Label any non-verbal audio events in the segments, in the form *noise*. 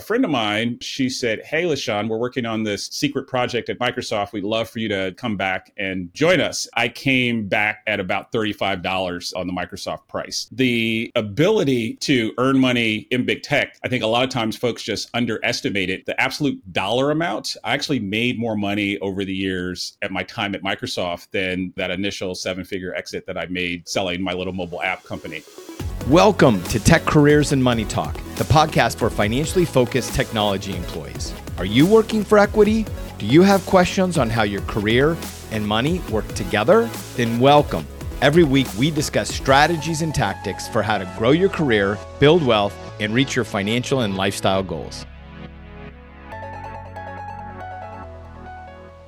a friend of mine, she said, Hey, LaSean, we're working on this secret project at Microsoft. We'd love for you to come back and join us. I came back at about $35 on the Microsoft price. The ability to earn money in big tech, I think a lot of times folks just underestimate it. The absolute dollar amount, I actually made more money over the years at my time at Microsoft than that initial seven figure exit that I made selling my little mobile app company. Welcome to Tech Careers and Money Talk, the podcast for financially focused technology employees. Are you working for equity? Do you have questions on how your career and money work together? Then welcome. Every week, we discuss strategies and tactics for how to grow your career, build wealth, and reach your financial and lifestyle goals.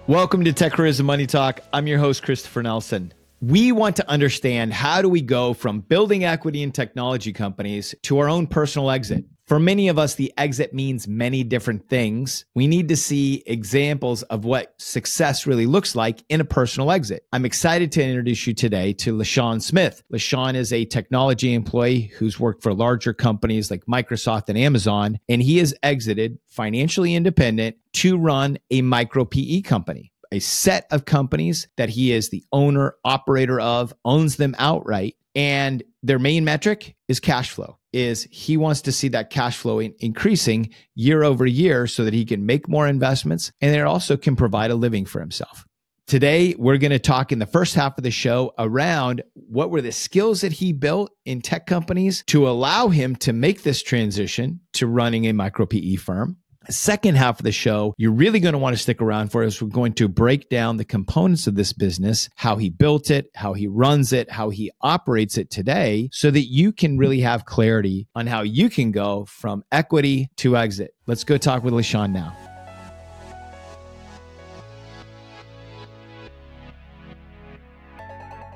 Welcome to Tech Careers and Money Talk. I'm your host, Christopher Nelson we want to understand how do we go from building equity in technology companies to our own personal exit. For many of us, the exit means many different things. We need to see examples of what success really looks like in a personal exit. I'm excited to introduce you today to LaSean Smith. LaSean is a technology employee who's worked for larger companies like Microsoft and Amazon, and he has exited financially independent to run a micro PE company a set of companies that he is the owner, operator of, owns them outright. And their main metric is cash flow is he wants to see that cash flow in, increasing year over year so that he can make more investments and it also can provide a living for himself. Today, we're going to talk in the first half of the show around what were the skills that he built in tech companies to allow him to make this transition to running a micro PE firm second half of the show, you're really going to want to stick around for us. We're going to break down the components of this business, how he built it, how he runs it, how he operates it today, so that you can really have clarity on how you can go from equity to exit. Let's go talk with LaSean now.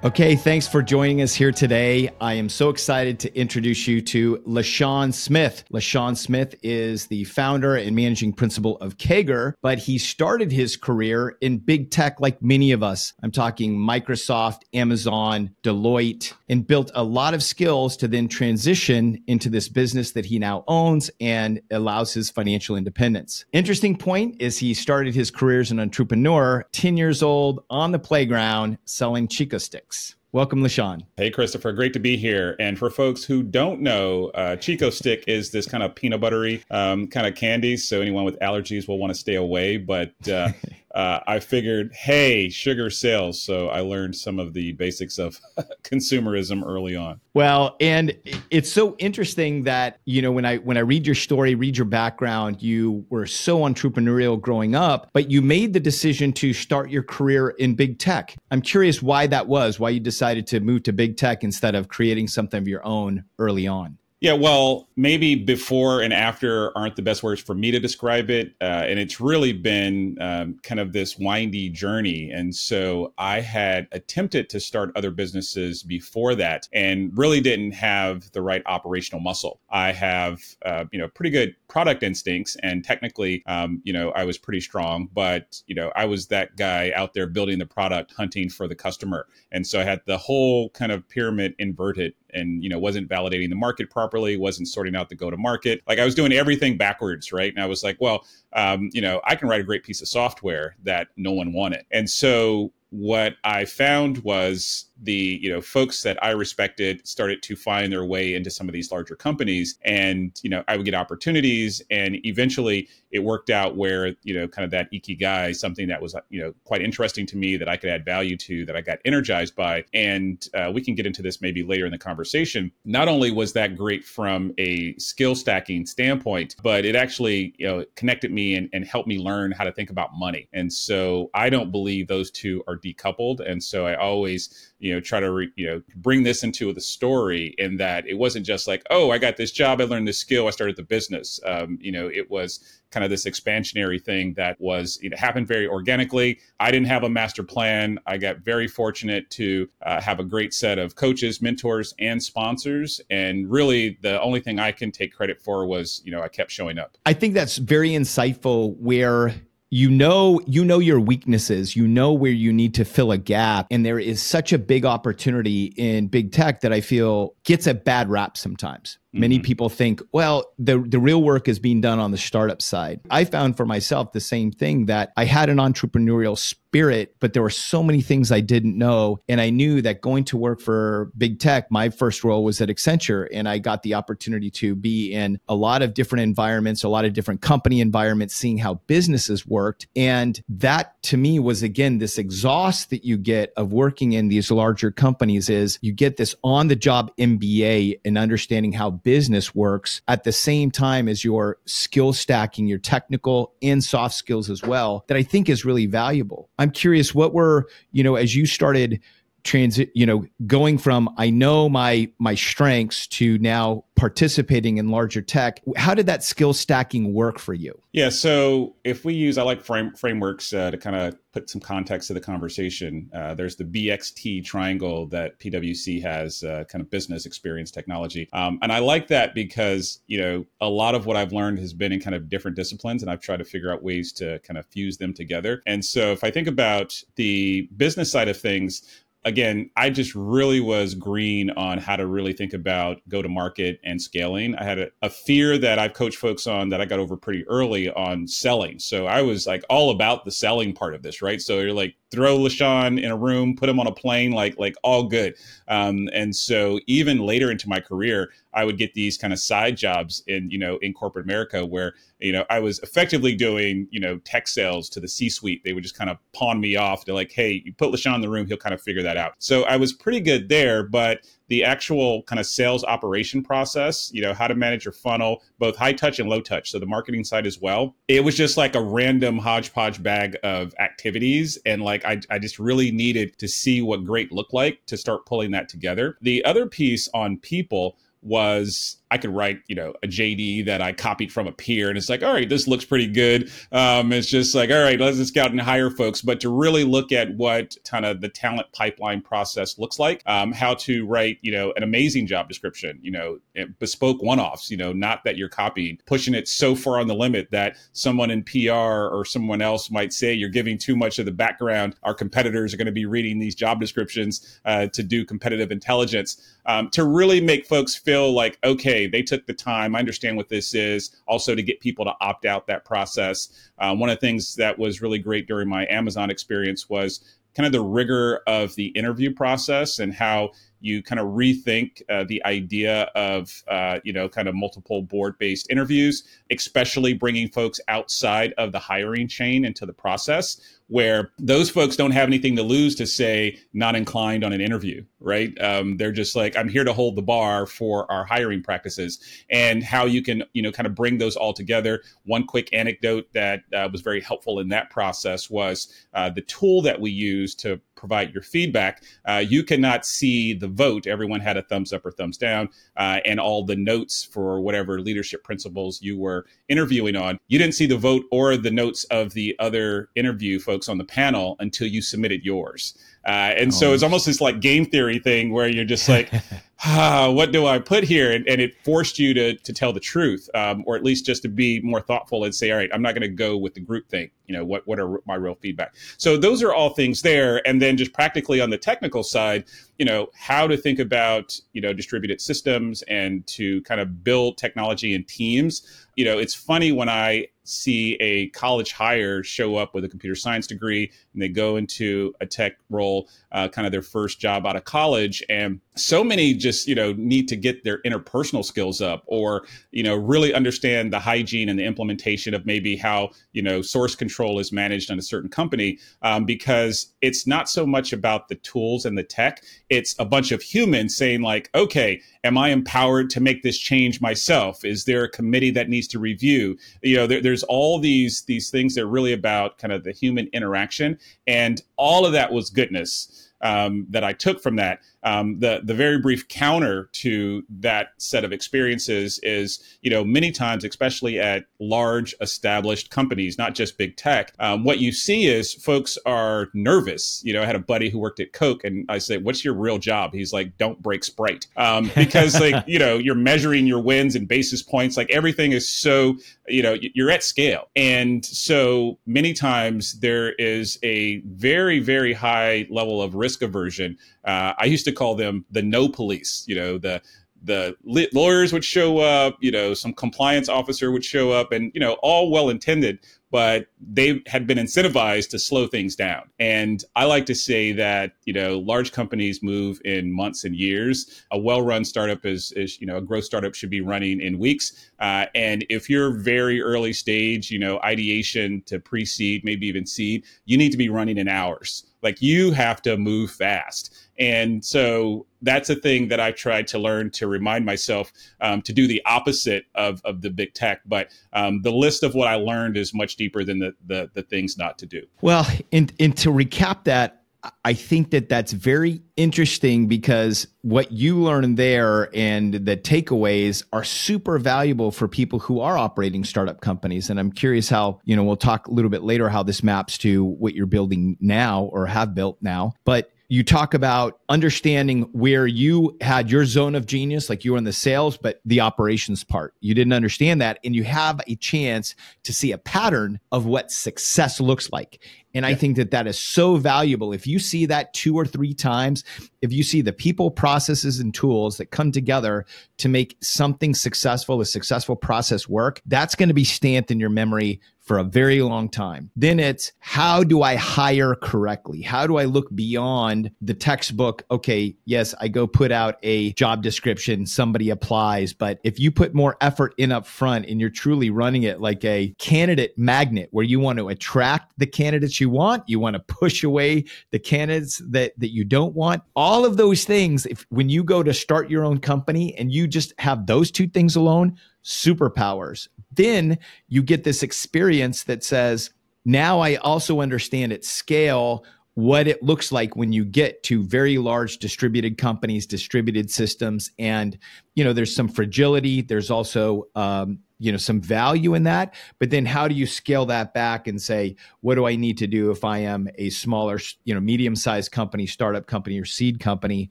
Okay, thanks for joining us here today. I am so excited to introduce you to LaSean Smith. LaSean Smith is the founder and managing principal of CAGR, but he started his career in big tech like many of us. I'm talking Microsoft, Amazon, Deloitte, and built a lot of skills to then transition into this business that he now owns and allows his financial independence. Interesting point is he started his career as an entrepreneur, 10 years old on the playground selling Chick-O-Sticks. Welcome, LaSean. Hey, Christopher. Great to be here. And for folks who don't know, uh, Chick-O-Stick is this kind of peanut buttery um, kind of candy. So anyone with allergies will want to stay away. But uh, *laughs* uh, I figured, hey, sugar sales. So I learned some of the basics of *laughs* consumerism early on. Well, and it's so interesting that you know when I when I read your story, read your background, you were so entrepreneurial growing up, but you made the decision to start your career in big tech. I'm curious why that was, why you decided to move to big tech instead of creating something of your own early on. Yeah, well, maybe before and after aren't the best words for me to describe it. Uh, and it's really been um, kind of this windy journey. And so I had attempted to start other businesses before that and really didn't have the right operational muscle. I have, uh, you know, pretty good product instincts and technically, um, you know, I was pretty strong, but, you know, I was that guy out there building the product, hunting for the customer. And so I had the whole kind of pyramid inverted and you know wasn't validating the market properly wasn't sorting out the go to market like i was doing everything backwards right? And i was like well um, you know i can write a great piece of software that no one wanted. And so what i found was the you know folks that I respected started to find their way into some of these larger companies, and you know I would get opportunities, and eventually it worked out where you know kind of that ikigai, something that was you know quite interesting to me that I could add value to, that I got energized by, and uh, we can get into this maybe later in the conversation. Not only was that great from a skill stacking standpoint, but it actually you know connected me and, and helped me learn how to think about money, and so I don't believe those two are decoupled, and so I always you know try to re, you know bring this into the story in that it wasn't just like oh i got this job i learned this skill i started the business. Um, you know it was kind of this expansionary thing that was it happened very organically. I didn't have a master plan. I got very fortunate to uh, have a great set of coaches mentors and sponsors and really the only thing i can take credit for was you know i kept showing up. I think that's very insightful where you know you know your weaknesses. You know where you need to fill a gap. And there is such a big opportunity in big tech that i feel gets a bad rap sometimes Many mm-hmm. people think, well, the, the real work is being done on the startup side. I found for myself the same thing that I had an entrepreneurial spirit, but there were so many things I didn't know. And I knew that going to work for big tech, my first role was at Accenture, and I got the opportunity to be in a lot of different environments, a lot of different company environments, seeing how businesses worked. And that to me was, again, this exhaust that you get of working in these larger companies is you get this on the job MBA and understanding how business works at the same time as your skill stacking, your technical and soft skills as well, that I think is really valuable. I'm curious, what were, you know, as you started transit you know going from i know my my strengths to now participating in larger tech. How did that skill stacking work for you? Yeah so if we use i like frame, frameworks uh, to kind of put some context to the conversation. Uh, there's the bxt triangle that pwc has uh, kind of business experience technology. Um, and i like that because you know a lot of what i've learned has been in kind of different disciplines and i've tried to figure out ways to kind of fuse them together. And so if i think about the business side of things again, I just really was green on how to really think about go to market and scaling. I had a, a, fear that I've coached folks on that I got over pretty early on selling. So I was like all about the selling part of this, right? So you're like throw LaSean in a room, put him on a plane, like like all good. Um, and so even later into my career, I would get these kind of side jobs in you know in corporate America where you know I was effectively doing you know tech sales to the C-suite. They would just kind of pawn me off. They're like, hey, you put LaSean in the room, he'll kind of figure that out. So I was pretty good there, but the actual kind of sales operation process, you know, how to manage your funnel, both high touch and low touch. So the marketing side as well. It was just like a random hodgepodge bag of activities. And like I, I just really needed to see what great looked like to start pulling that together. The other piece on people was I could write, you know, a JD that I copied from a peer, and it's like, all right, this looks pretty good. Um, it's just like, all right, let's just go out and hire folks. But to really look at what kind of the talent pipeline process looks like, um, how to write, you know, an amazing job description, you know, bespoke one-offs, you know, not that you're copying, pushing it so far on the limit that someone in PR or someone else might say you're giving too much of the background. Our competitors are going to be reading these job descriptions uh, to do competitive intelligence um, to really make folks feel like, okay, they took the time. I understand what this is. Also, to get people to opt out that process. Uh, one of the things that was really great during my Amazon experience was kind of the rigor of the interview process and how you kind of rethink uh, the idea of uh, you know kind of multiple board based interviews especially bringing folks outside of the hiring chain into the process where those folks don't have anything to lose to say not inclined on an interview right? Um, they're just like i'm here to hold the bar for our hiring practices and how you can you know kind of bring those all together. One quick anecdote that uh, was very helpful in that process was uh, the tool that we use to provide your feedback uh, you cannot see the vote. Everyone had a thumbs up or thumbs down uh, and all the notes for whatever leadership principles you were interviewing on you didn't see the vote or the notes of the other interview folks on the panel until you submitted yours uh, and oh. so it's almost this like game theory thing where you're just like, *laughs* ah, what do I put here? And, and, it forced you to to tell the truth, um, or at least just to be more thoughtful and say, all right, I'm not going to go with the group thing. You know, what what are my real feedback? So those are all things there, and then just practically on the technical side, you know, how to think about you know distributed systems and to kind of build technology in teams. You know, it's funny when I see a college hire show up with a computer science degree and they go into a tech role uh, kind of their first job out of college and so many just you know need to get their interpersonal skills up or you know really understand the hygiene and the implementation of maybe how you know source control is managed on a certain company um, because it's not so much about the tools and the tech it's a bunch of humans saying like okay am i empowered to make this change myself? Is there a committee that needs to review? You know there, there's all these these things that are really about kind of the human interaction and all of that was goodness um, that I took from that. Um, the the very brief counter to that set of experiences is, you know, many times, especially at large established companies, not just big tech, um, what you see is folks are nervous. You know, I had a buddy who worked at Coke, and I said, "What's your real job?" He's like, "Don't break Sprite," um, *laughs* because like you know, you're measuring your wins and basis points. Like everything is so you know you're at scale, and so many times there is a very very high level of risk risk aversion. Uh, I used to call them the no police. You know, the the lawyers would show up, you know, some compliance officer would show up, and you know, all well intended, but they had been incentivized to slow things down. And I like to say that, you know, large companies move in months and years. A well-run startup is, is you know, a growth startup should be running in weeks. Uh, and if you're very early stage, you know, ideation to pre-seed, maybe even seed, you need to be running in hours. Like you have to move fast. And so that's a thing that I've tried to learn to remind myself um, to do the opposite of, of the big tech. But um, the list of what I learned is much deeper than the, the, the things not to do. Well, and, and to recap that, I think that that's very interesting because what you learn there and the takeaways are super valuable for people who are operating startup companies. And I'm curious how, you know, we'll talk a little bit later how this maps to what you're building now or have built now. But you talk about understanding where you had your zone of genius, like you were in the sales, but the operations part. You didn't understand that. And you have a chance to see a pattern of what success looks like. And yeah. I think that that is so valuable. If you see that two or three times, if you see the people, processes, and tools that come together to make something successful, a successful process work, that's going to be stamped in your memory for a very long time. Then it's how do I hire correctly? How do I look beyond the textbook? Okay, yes, I go put out a job description, somebody applies, but if you put more effort in up front and you're truly running it like a candidate magnet where you want to attract the candidates you want, you want to push away the candidates that that you don't want. All of those things if when you go to start your own company and you just have those two things alone, superpowers. Then you get this experience that says, now I also understand at scale what it looks like when you get to very large distributed companies, distributed systems, and you know there's some fragility. There's also um, you know some value in that. But then how do you scale that back and say, what do I need to do if I am a smaller, you know, medium-sized company, startup company, or seed company?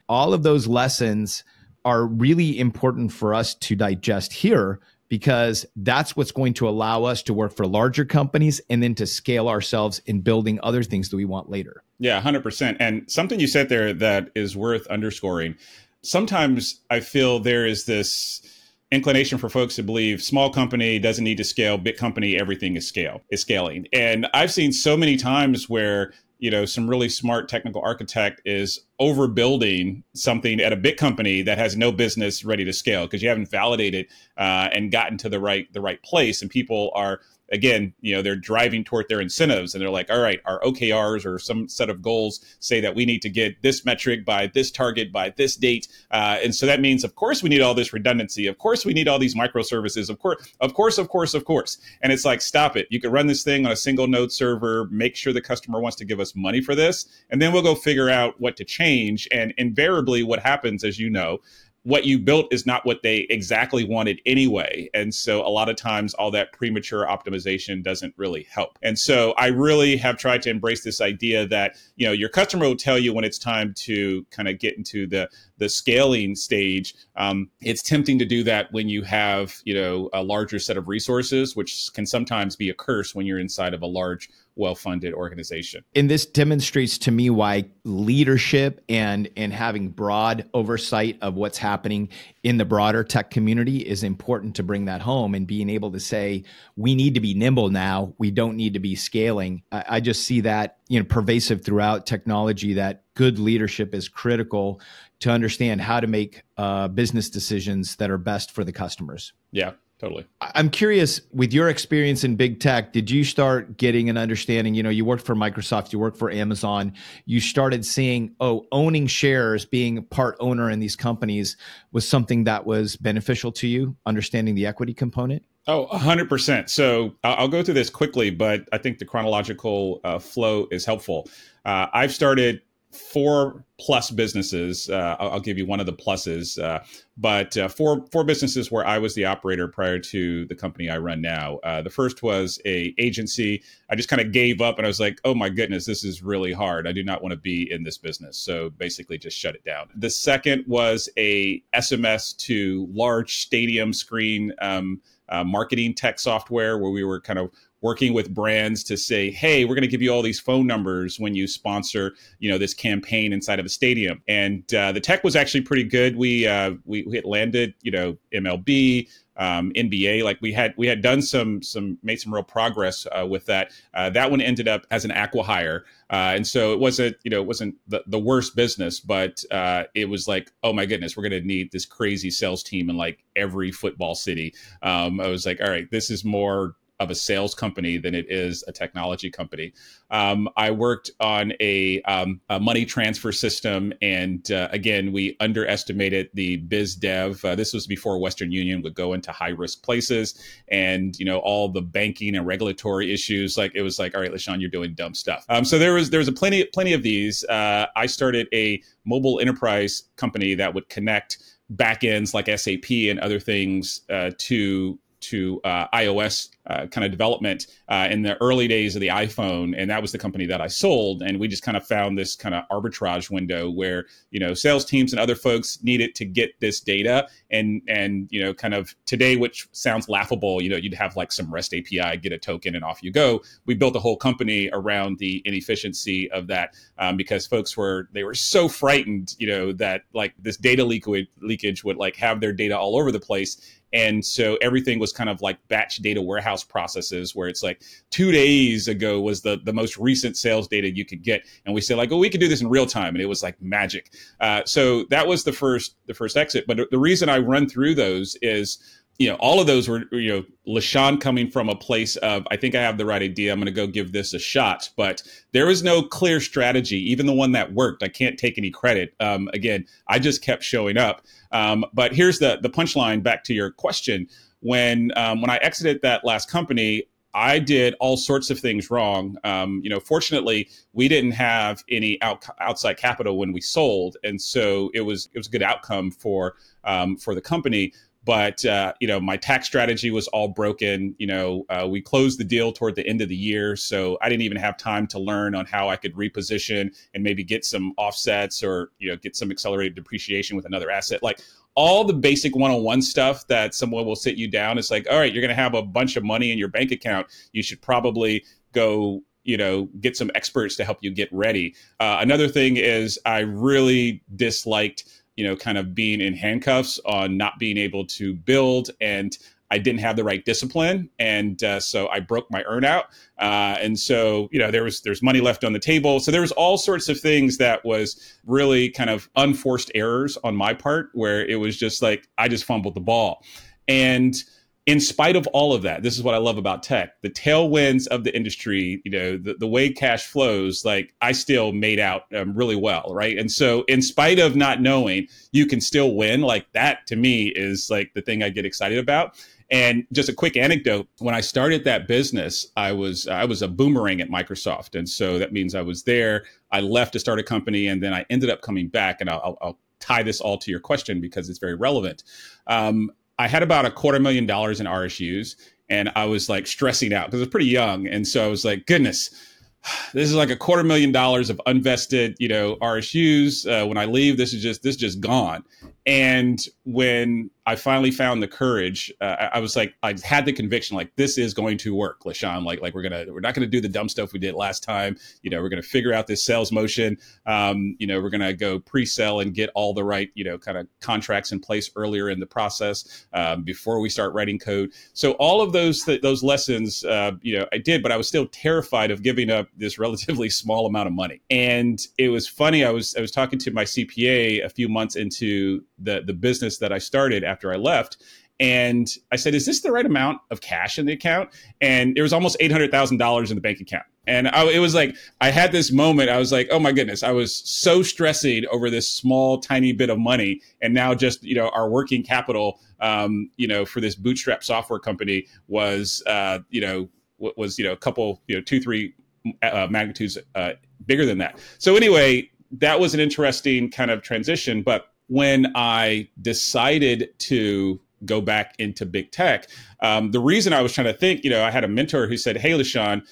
All of those lessons are really important for us to digest here because that's what's going to allow us to work for larger companies and then to scale ourselves in building other things that we want later. Yeah, 100%. And something you said there that is worth underscoring. Sometimes I feel there is this inclination for folks to believe small company doesn't need to scale, big company everything is scale, is scaling. And I've seen so many times where you know some really smart technical architect is overbuilding something at a big company that has no business ready to scale because you haven't validated uh, and gotten to the right the right place and people are again, you know, they're driving toward their incentives and they're like, all right, our OKRs or some set of goals say that we need to get this metric by this target by this date. Uh, and so that means, of course, we need all this redundancy. Of course, we need all these microservices. Of course, of course, of course, of course. And it's like, stop it. You can run this thing on a single node server, make sure the customer wants to give us money for this, and then we'll go figure out what to change. And invariably, what happens, as you know, what you built is not what they exactly wanted anyway. And so a lot of times all that premature optimization doesn't really help. And so I really have tried to embrace this idea that, you know, your customer will tell you when it's time to kind of get into the the scaling stage. Um, it's tempting to do that when you have, you know, a larger set of resources, which can sometimes be a curse when you're inside of a large well-funded organization. And this demonstrates to me why leadership and and having broad oversight of what's happening in the broader tech community is important to bring that home and being able to say we need to be nimble now. We don't need to be scaling. I, I just see that you know pervasive throughout technology that good leadership is critical to understand how to make uh, business decisions that are best for the customers. Yeah, totally. I'm curious with your experience in big tech, did you start getting an understanding? You know, you worked for Microsoft, you worked for Amazon, you started seeing, oh, owning shares, being part owner in these companies was something that was beneficial to you, understanding the equity component? Oh, 100%. So I'll go through this quickly, but I think the chronological uh, flow is helpful. Uh, I've started four plus businesses. Uh, I'll, I'll, give you one of the pluses, uh, but uh, four four businesses where I was the operator prior to the company I run now. Uh, the first was a agency. I just kind of gave up and I was like, oh my goodness, this is really hard. I do not want to be in this business. So basically, just shut it down. The second was a SMS to large stadium screen. Um, uh, marketing tech software where we were kind of working with brands to say, hey, we're going to give you all these phone numbers when you sponsor, you know, this campaign inside of a stadium. And uh, the tech was actually pretty good. We uh, we, we had landed, you know, MLB, um, NBA. Like we had we had done some some made some real progress uh, with that. Uh, that one ended up as an acquihire, uh, and so it wasn't you know it wasn't the, the worst business, but uh, it was like oh my goodness, we're going to need this crazy sales team in like every football city. Um, I was like, all right, this is more of a sales company than it is a technology company. Um, I worked on a, um, a, money transfer system, and uh, again, we underestimated the biz dev. Uh, this was before Western Union would go into high risk places, and you know all the banking and regulatory issues. Like it was like, all right, LaSean, you're doing dumb stuff. Um, so there was there was a plenty plenty of these. Uh, I started a mobile enterprise company that would connect backends like SAP and other things uh, to to uh, iOS uh, kind of development uh, in the early days of the iPhone, and that was the company that I sold. And we just kind of found this kind of arbitrage window where you know sales teams and other folks needed to get this data, and and you know kind of today, which sounds laughable, you know, you'd have like some REST API, get a token, and off you go. We built a whole company around the inefficiency of that um, because folks were they were so frightened, you know, that like this data leak would, leakage would like have their data all over the place and so everything was kind of like batch data warehouse processes where it's like two days ago was the, the most recent sales data you could get. And we said like, oh, we could do this in real time. And it was like magic. Uh, so that was the first, the first exit. But the reason I run through those is, you know, all of those were, you know, LaSean coming from a place of, I think I have the right idea. I'm going to go give this a shot. But there was no clear strategy, even the one that worked. I can't take any credit. Um, again, I just kept showing up. Um, but here's the the punchline back to your question. When um, when I exited that last company, I did all sorts of things wrong. Um, you know, fortunately, we didn't have any out, outside capital when we sold, and so it was it was a good outcome for um, for the company. But uh, you know my tax strategy was all broken. You know uh, we closed the deal toward the end of the year so i didn't even have time to learn on how i could reposition and maybe get some offsets or you know get some accelerated depreciation with another asset. Like all the basic one-on-one stuff that someone will sit you down. It's like all right you're going to have a bunch of money in your bank account. You should probably go you know get some experts to help you get ready. Uh, another thing is i really disliked you know, kind of being in handcuffs on not being able to build and I didn't have the right discipline, and uh, so I broke my earnout. Uh, and so, you know, there was there's money left on the table. So there was all sorts of things that was really kind of unforced errors on my part, where it was just like I just fumbled the ball, and in spite of all of that, this is what I love about tech. The tailwinds of the industry, you know, the, the way cash flows, like I still made out um, really well, right? And so, in spite of not knowing, you can still win. Like that to me is like the thing I get excited about. And just a quick anecdote: when I started that business, I was I was a boomerang at Microsoft, and so that means I was there. I left to start a company, and then I ended up coming back. And I'll, I'll tie this all to your question because it's very relevant. Um, I had about a quarter million dollars in RSUs and I was like stressing out because I was pretty young. And so I was like, goodness, this is like a quarter million dollars of unvested, you know, RSUs. Uh, when I leave, this is just this is just gone. And when I finally found the courage. Uh, I was like, I had the conviction, like this is going to work, LaSean. Like, like we're gonna, we're not gonna do the dumb stuff we did last time. You know, we're gonna figure out this sales motion. Um, you know, we're gonna go pre-sell and get all the right, you know, kind of contracts in place earlier in the process um, before we start writing code. So all of those th- those lessons, uh, you know, I did, but I was still terrified of giving up this relatively *laughs* small amount of money. And it was funny. I was I was talking to my CPA a few months into the the business that I started after I left. And I said, "Is this the right amount of cash in the account?" And there was almost eight hundred thousand dollars in the bank account. And I, it was like I had this moment. I was like, "Oh my goodness!" I was so stressing over this small, tiny bit of money, and now just you know our working capital, um, you know, for this bootstrap software company was, uh, you know, was you know a couple, you know, two, three uh, magnitudes uh, bigger than that. So anyway, that was an interesting kind of transition, but when I decided to go back into big tech, um, the reason I was trying to think, you know, I had a mentor who said, Hey, LaSean,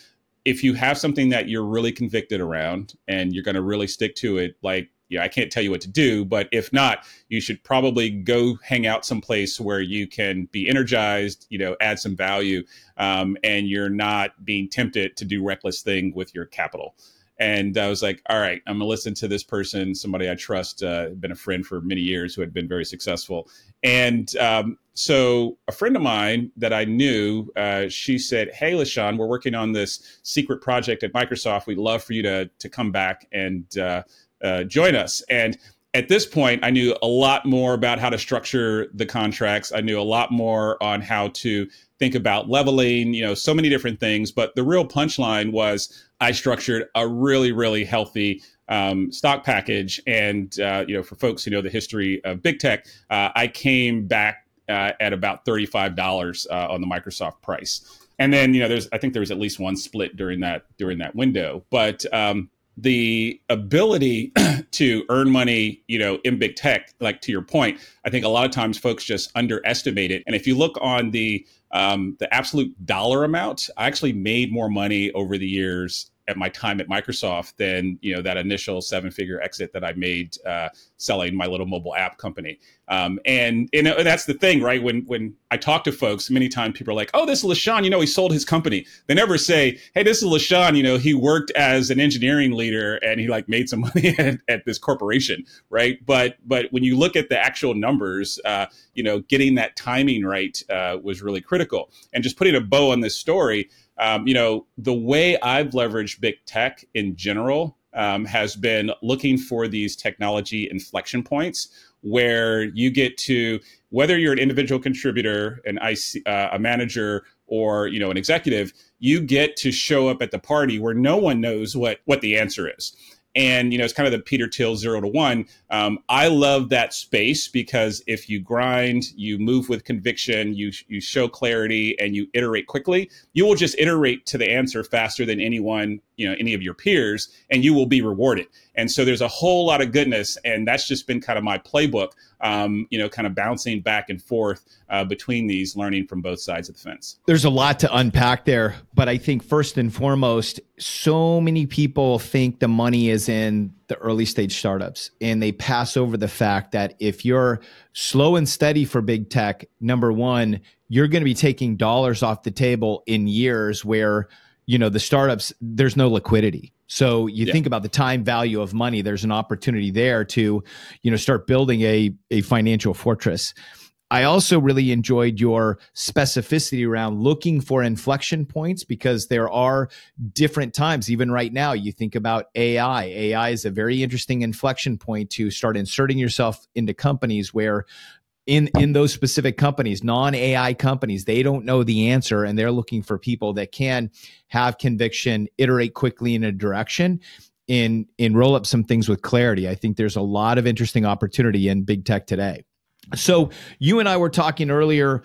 if you have something that you're really convicted around and you're going to really stick to it, like yeah, I can't tell you what to do, but if not, you should probably go hang out someplace where you can be energized, you know, add some value, um, and you're not being tempted to do reckless thing with your capital. And I was like, all right, I'm gonna listen to this person, somebody I trust, uh, been a friend for many years who had been very successful. And um, so a friend of mine that I knew, uh, she said, "Hey, LaSean, we're working on this secret project at Microsoft. We'd love for you to to come back and uh, uh, join us." And at this point, I knew a lot more about how to structure the contracts. I knew a lot more on how to think about leveling, you know, so many different things. But the real punchline was I structured a really, really healthy um, stock package. And, uh, you know, for folks who know the history of big tech, uh, I came back uh, at about $35 uh, on the Microsoft price. And then, you know, there's, I think there was at least one split during that, during that window. But, um, the ability *clears throat* to earn money, you know, in big tech, like to your point, I think a lot of times folks just underestimate it. And if you look on the um, the absolute dollar amount, I actually made more money over the years at my time at Microsoft than you know that initial seven figure exit that I made uh, selling my little mobile app company. Um, and and that's the thing, right? When when I talk to folks, many times people are like, "Oh, this is LaSean. You know, he sold his company." They never say, "Hey, this is LaSean. You know, he worked as an engineering leader and he like made some *laughs* money at, at this corporation, right?" But but when you look at the actual numbers, uh, you know, getting that timing right uh, was really critical. And just putting a bow on this story um, you know, the way I've leveraged big tech in general um, has been looking for these technology inflection points where you get to whether you're an individual contributor, an IC, uh, a manager, or you know an executive, you get to show up at the party where no one knows what what the answer is and you know it's kind of the peter thiel zero to one. Um, i love that space because if you grind you move with conviction you you show clarity and you iterate quickly you will just iterate to the answer faster than anyone you know any of your peers and you will be rewarded. And so there's a whole lot of goodness and that's just been kind of my playbook um, you know kind of bouncing back and forth uh, between these learning from both sides of the fence. There's a lot to unpack there but i think first and foremost so many people think the money is in the early stage startups and they pass over the fact that if you're slow and steady for big tech number one you're going to be taking dollars off the table in years where you know the startups there's no liquidity so you yeah. think about the time value of money there's an opportunity there to you know start building a a financial fortress I also really enjoyed your specificity around looking for inflection points because there are different times. Even right now, you think about AI. AI is a very interesting inflection point to start inserting yourself into companies where in in those specific companies non ai companies they don't know the answer and they're looking for people that can have conviction iterate quickly in a direction and and roll up some things with clarity. I think there's a lot of interesting opportunity in big tech today. So you and i were talking earlier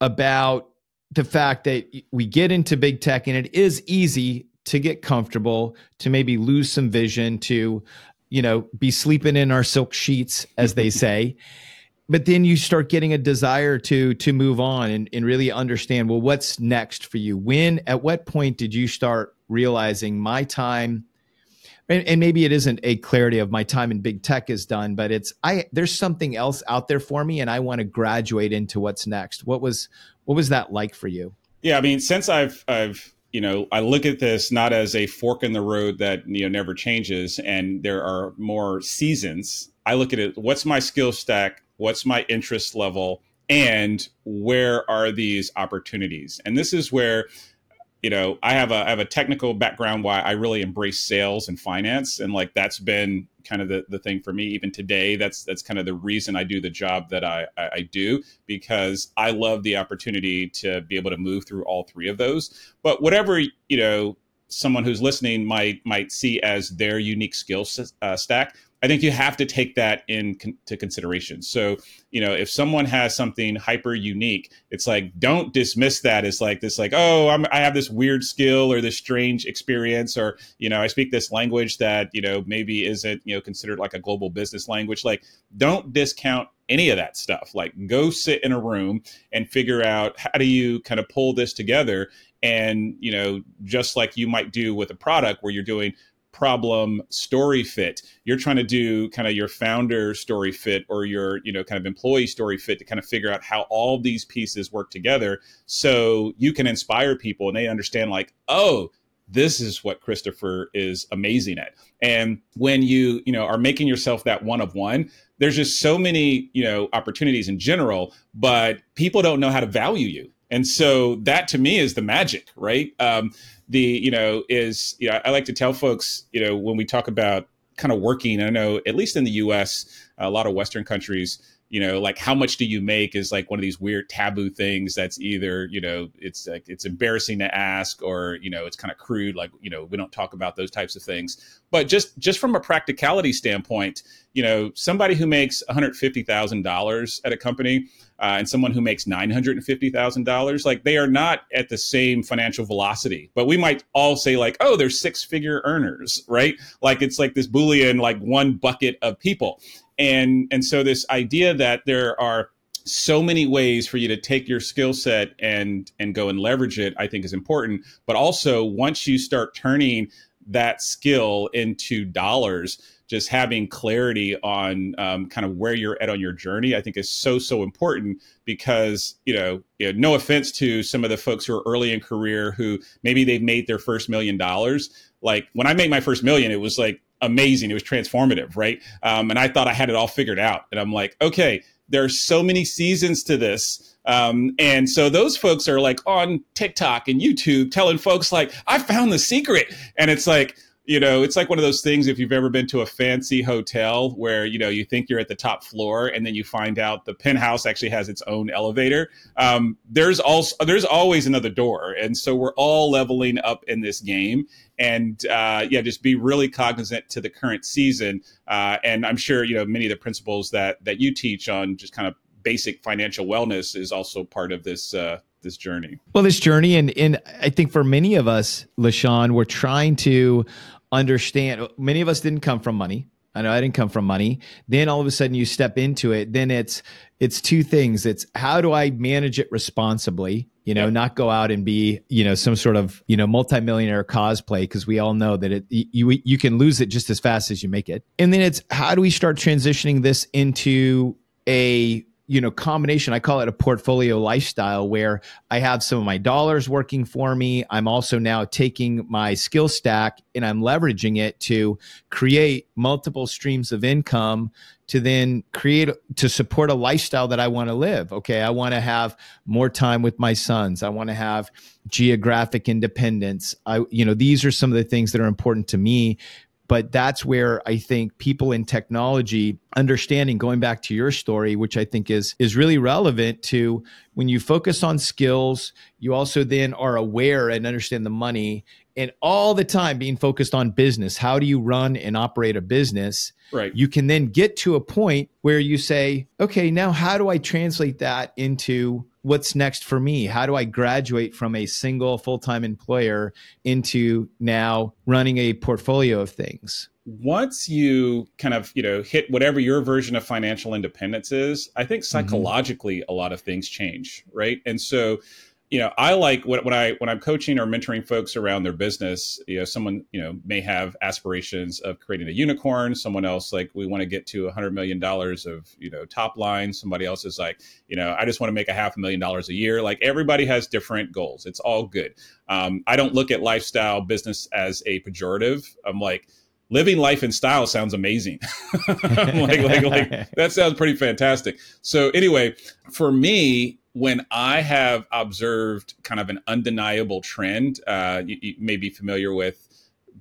about the fact that we get into big tech and it is easy to get comfortable to maybe lose some vision to you know be sleeping in our silk sheets as they say *laughs* but then you start getting a desire to to move on and, and really understand well what's next for you? When at what point did you start realizing my time and, and, maybe it isn't a clarity of my time in big tech is done but it's i there's something else out there for me and i want to graduate into what's next. What was what was that like for you? Yeah i mean since i've i've you know i look at this not as a fork in the road that you know never changes and there are more seasons. I look at it what's my skill stack what's my interest level and where are these opportunities? And this is where you know i have a I have a technical background why i really embrace sales and finance and like that's been kind of the, the thing for me. Even today that's that's kind of the reason i do the job that I, I do because i love the opportunity to be able to move through all three of those. But whatever you know someone who's listening might might see as their unique skill uh, stack I think you have to take that into consideration. So, you know, if someone has something hyper unique, it's like don't dismiss that as like this, like oh, I'm, I have this weird skill or this strange experience, or you know, I speak this language that you know maybe isn't you know considered like a global business language. Like, don't discount any of that stuff. Like, go sit in a room and figure out how do you kind of pull this together. And you know, just like you might do with a product where you're doing problem story fit. You're trying to do kind of your founder story fit or your, you know, kind of employee story fit to kind of figure out how all these pieces work together so you can inspire people and they understand like, oh, this is what Christopher is amazing at. And when you, you know, are making yourself that one of one, there's just so many, you know, opportunities in general, but people don't know how to value you. And so that to me is the magic, right? Um, the, you know, is, you know, I like to tell folks, you know, when we talk about kind of working, I know at least in the US, a lot of Western countries, you know like how much do you make is like one of these weird taboo things that's either you know it's like it's embarrassing to ask or you know it's kind of crude like you know we don't talk about those types of things but just just from a practicality standpoint you know somebody who makes $150000 at a company uh, and someone who makes $950,000, like they are not at the same financial velocity. But we might all say, like, oh, they're six figure earners, right? Like it's like this Boolean, like one bucket of people and and so this idea that there are so many ways for you to take your skill set and and go and leverage it i think is important. But also once you start turning that skill into dollars just having clarity on um, kind of where you're at on your journey i think is so so important because you know, you know no offense to some of the folks who are early in career who maybe they've made their first million dollars. Like when i made my first million it was like amazing. It was transformative, right? Um, and I thought I had it all figured out. And I'm like, okay, there are so many seasons to this. Um, and so those folks are like on TikTok and YouTube telling folks like, I found the secret. And it's like, you know, it's like one of those things if you've ever been to a fancy hotel where, you know, you think you're at the top floor and then you find out the penthouse actually has its own elevator. Um, there's also there's always another door. And so we're all leveling up in this game. And uh, yeah, just be really cognizant to the current season. Uh, and I'm sure, you know, many of the principles that that you teach on just kind of basic financial wellness is also part of this uh, this journey. Well, this journey, and and I think for many of us, LaSean, we're trying to understand many of us didn't come from money. I know i didn't come from money. Then all of a sudden you step into it. Then it's it's two things. It's how do i manage it responsibly you know yep. not go out and be you know some sort of you know multimillionaire cosplay because we all know that it you you can lose it just as fast as you make it. And then it's how do we start transitioning this into a you know combination i call it a portfolio lifestyle where i have some of my dollars working for me. I'm also now taking my skill stack and i'm leveraging it to create multiple streams of income to then create to support a lifestyle that i want to live. Okay i want to have more time with my sons. I want to have geographic independence. I you know these are some of the things that are important to me but that's where I think people in technology understanding going back to your story which I think is is really relevant to when you focus on skills you also then are aware and understand the money and all the time being focused on business how do you run and operate a business right you can then get to a point where you say okay now how do I translate that into what's next for me? How do I graduate from a single full time employer into now running a portfolio of things? Once you kind of you know hit whatever your version of financial independence is, I think mm-hmm. psychologically mm-hmm. a lot of things change, right? And so you know, I like when, when I when I'm coaching or mentoring folks around their business. You know, someone you know may have aspirations of creating a unicorn. Someone else like we want to get to a hundred million dollars of you know top line. Somebody else is like, you know, I just want to make a half a million dollars a year. Like everybody has different goals. It's all good. Um, I don't look at lifestyle business as a pejorative. I'm like living life in style sounds amazing. *laughs* like, like, like that sounds pretty fantastic. So anyway, for me, when I have observed kind of an undeniable trend, uh, you, you, may be familiar with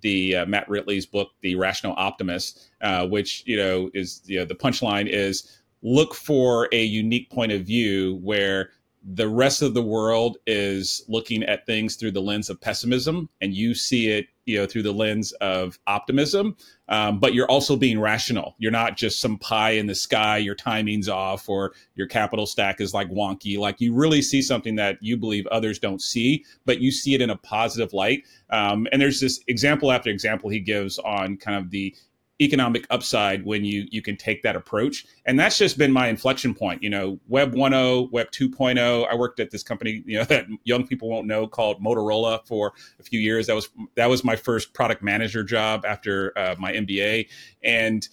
the uh, Matt Ridley's book, The Rational Optimist, uh, which you know is you know the punchline is look for a unique point of view where the rest of the world is looking at things through the lens of pessimism and you see it you know through the lens of optimism. Um, but you're also being rational. You're not just some pie in the sky. Your timing's off or your capital stack is like wonky. Like you really see something that you believe others don't see but you see it in a positive light. Um, and there's this example after example he gives on kind of the economic upside when you you can take that approach. And that's just been my inflection point you know web 1.0 web 2.0 i worked at this company you know *laughs* that young people won't know called motorola for a few years. That was that was my first product manager job after uh, my mba and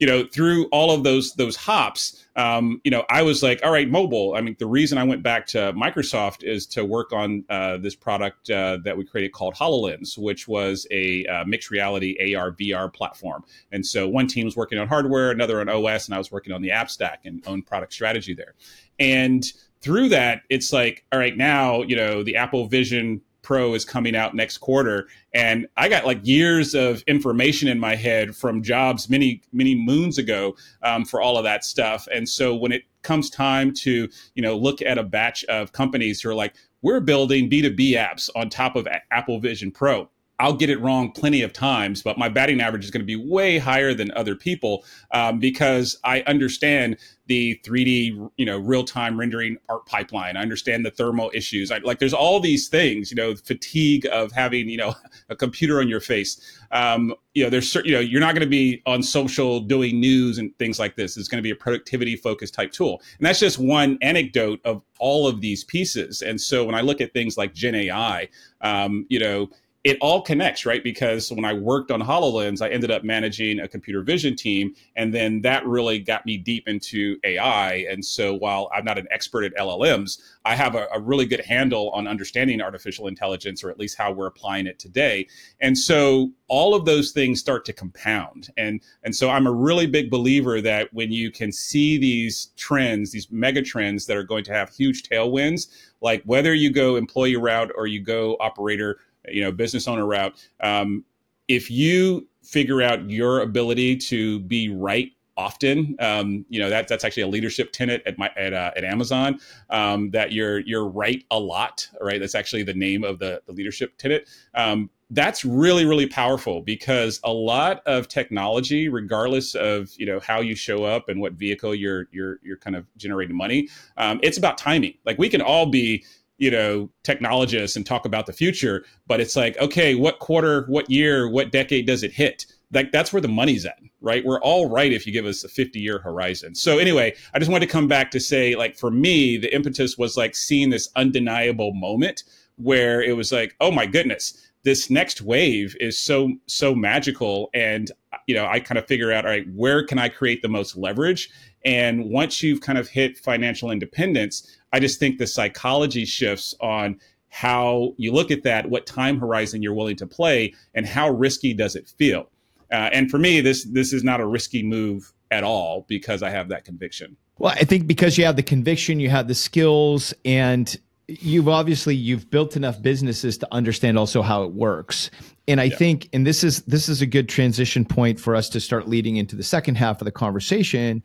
you know, through all of those those hops, um, you know, I was like, all right, mobile. I mean, the reason I went back to Microsoft is to work on uh, this product uh, that we created called Hololens, which was a uh, mixed reality AR VR platform. And so one team was working on hardware, another on OS, and I was working on the app stack and own product strategy there. And through that, it's like, all right, now you know the Apple Vision Pro is coming out next quarter. And I got like years of information in my head from jobs many, many moons ago um, for all of that stuff. And so when it comes time to, you know, look at a batch of companies who are like, we're building B2B apps on top of Apple Vision Pro I'll get it wrong plenty of times, but my batting average is going to be way higher than other people um, because I understand the 3D, you know, real time rendering art pipeline. I understand the thermal issues. I, like, there's all these things, you know, fatigue of having, you know, *laughs* a computer on your face. Um, you know, there's you know, you're not going to be on social doing news and things like this. It's going to be a productivity focused type tool, and that's just one anecdote of all of these pieces. And so when I look at things like Gen AI, um, you know it all connects, right? Because when I worked on HoloLens, I ended up managing a computer vision team. And then that really got me deep into AI. And so while I'm not an expert at LLMs, I have a, a really good handle on understanding artificial intelligence, or at least how we're applying it today. And so all of those things start to compound. And, and so I'm a really big believer that when you can see these trends, these mega trends that are going to have huge tailwinds, like whether you go employee route or you go operator you know business owner route. Um, if you figure out your ability to be right often um, you know that that's actually a leadership tenet at my at, uh, at amazon um, that you're you're right a lot right? That's actually the name of the, the leadership tenet. Um, that's really really powerful because a lot of technology regardless of you know how you show up and what vehicle you're you're you're kind of generating money um, it's about timing. Like we can all be you know technologists and talk about the future but it's like okay what quarter what year what decade does it hit? Like that's where the money's at right? We're all right if you give us a 50 year horizon. So anyway i just wanted to come back to say like for me the impetus was like seeing this undeniable moment where it was like oh my goodness this next wave is so so magical. And you know i kind of figure out all right where can i create the most leverage and once you've kind of hit financial independence I just think the psychology shifts on how you look at that, what time horizon you're willing to play, and how risky does it feel. Uh, and for me, this this is not a risky move at all because I have that conviction. Well, I think because you have the conviction, you have the skills, and you've obviously you've built enough businesses to understand also how it works. And I yeah. think, and this is this is a good transition point for us to start leading into the second half of the conversation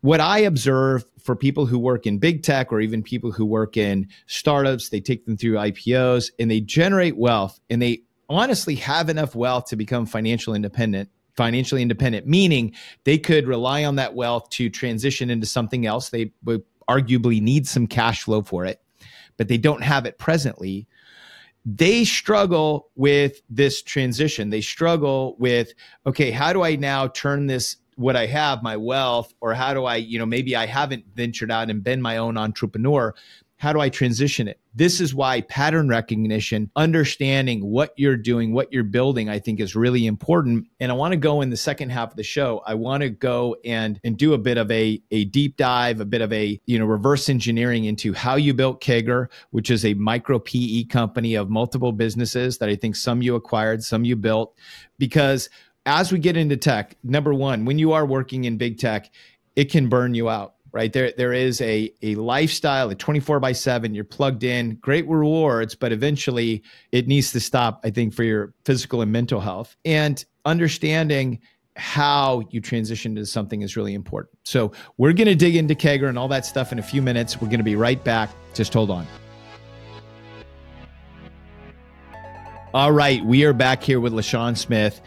what I observe for people who work in big tech or even people who work in startups, they take them through IPOs and they generate wealth and they honestly have enough wealth to become financial independent financially independent meaning they could rely on that wealth to transition into something else. They would arguably need some cash flow for it but they don't have it presently. They struggle with this transition. They struggle with okay how do i now turn this what I have, my wealth, or how do I, you know, maybe I haven't ventured out and been my own entrepreneur. How do I transition it? This is why pattern recognition, understanding what you're doing, what you're building, I think is really important. And I want to go in the second half of the show. I want to go and and do a bit of a a deep dive, a bit of a you know reverse engineering into how you built CAGR, which is a micro PE company of multiple businesses that I think some you acquired, some you built, because as we get into tech, number one, when you are working in big tech, it can burn you out, right? There, there is a, a lifestyle, a 24 by 7, you're plugged in, great rewards, but eventually it needs to stop, I think, for your physical and mental health. And understanding how you transition to something is really important. So we're going to dig into CAGR and all that stuff in a few minutes. We're going to be right back. Just hold on. All right, we are back here with LaSean Smith.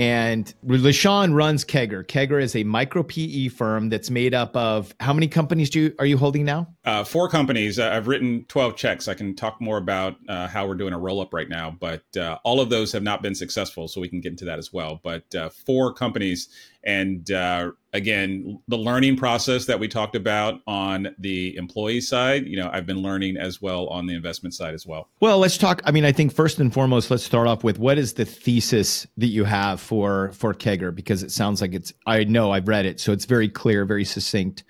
And LaSean runs CAGR. CAGR is a micro PE firm that's made up of how many companies do you, are you holding now? Uh, four companies. Uh, I've written 12 checks. I can talk more about uh, how we're doing a roll up right now, but uh, all of those have not been successful. So we can get into that as well. But uh, four companies and uh, again, the learning process that we talked about on the employee side, you know, I've been learning as well on the investment side as well. Well, let's talk. I mean, I think first and foremost, let's start off with what is the thesis that you have for for CAGR because it sounds like it's. I know I've read it, so it's very clear, very succinct.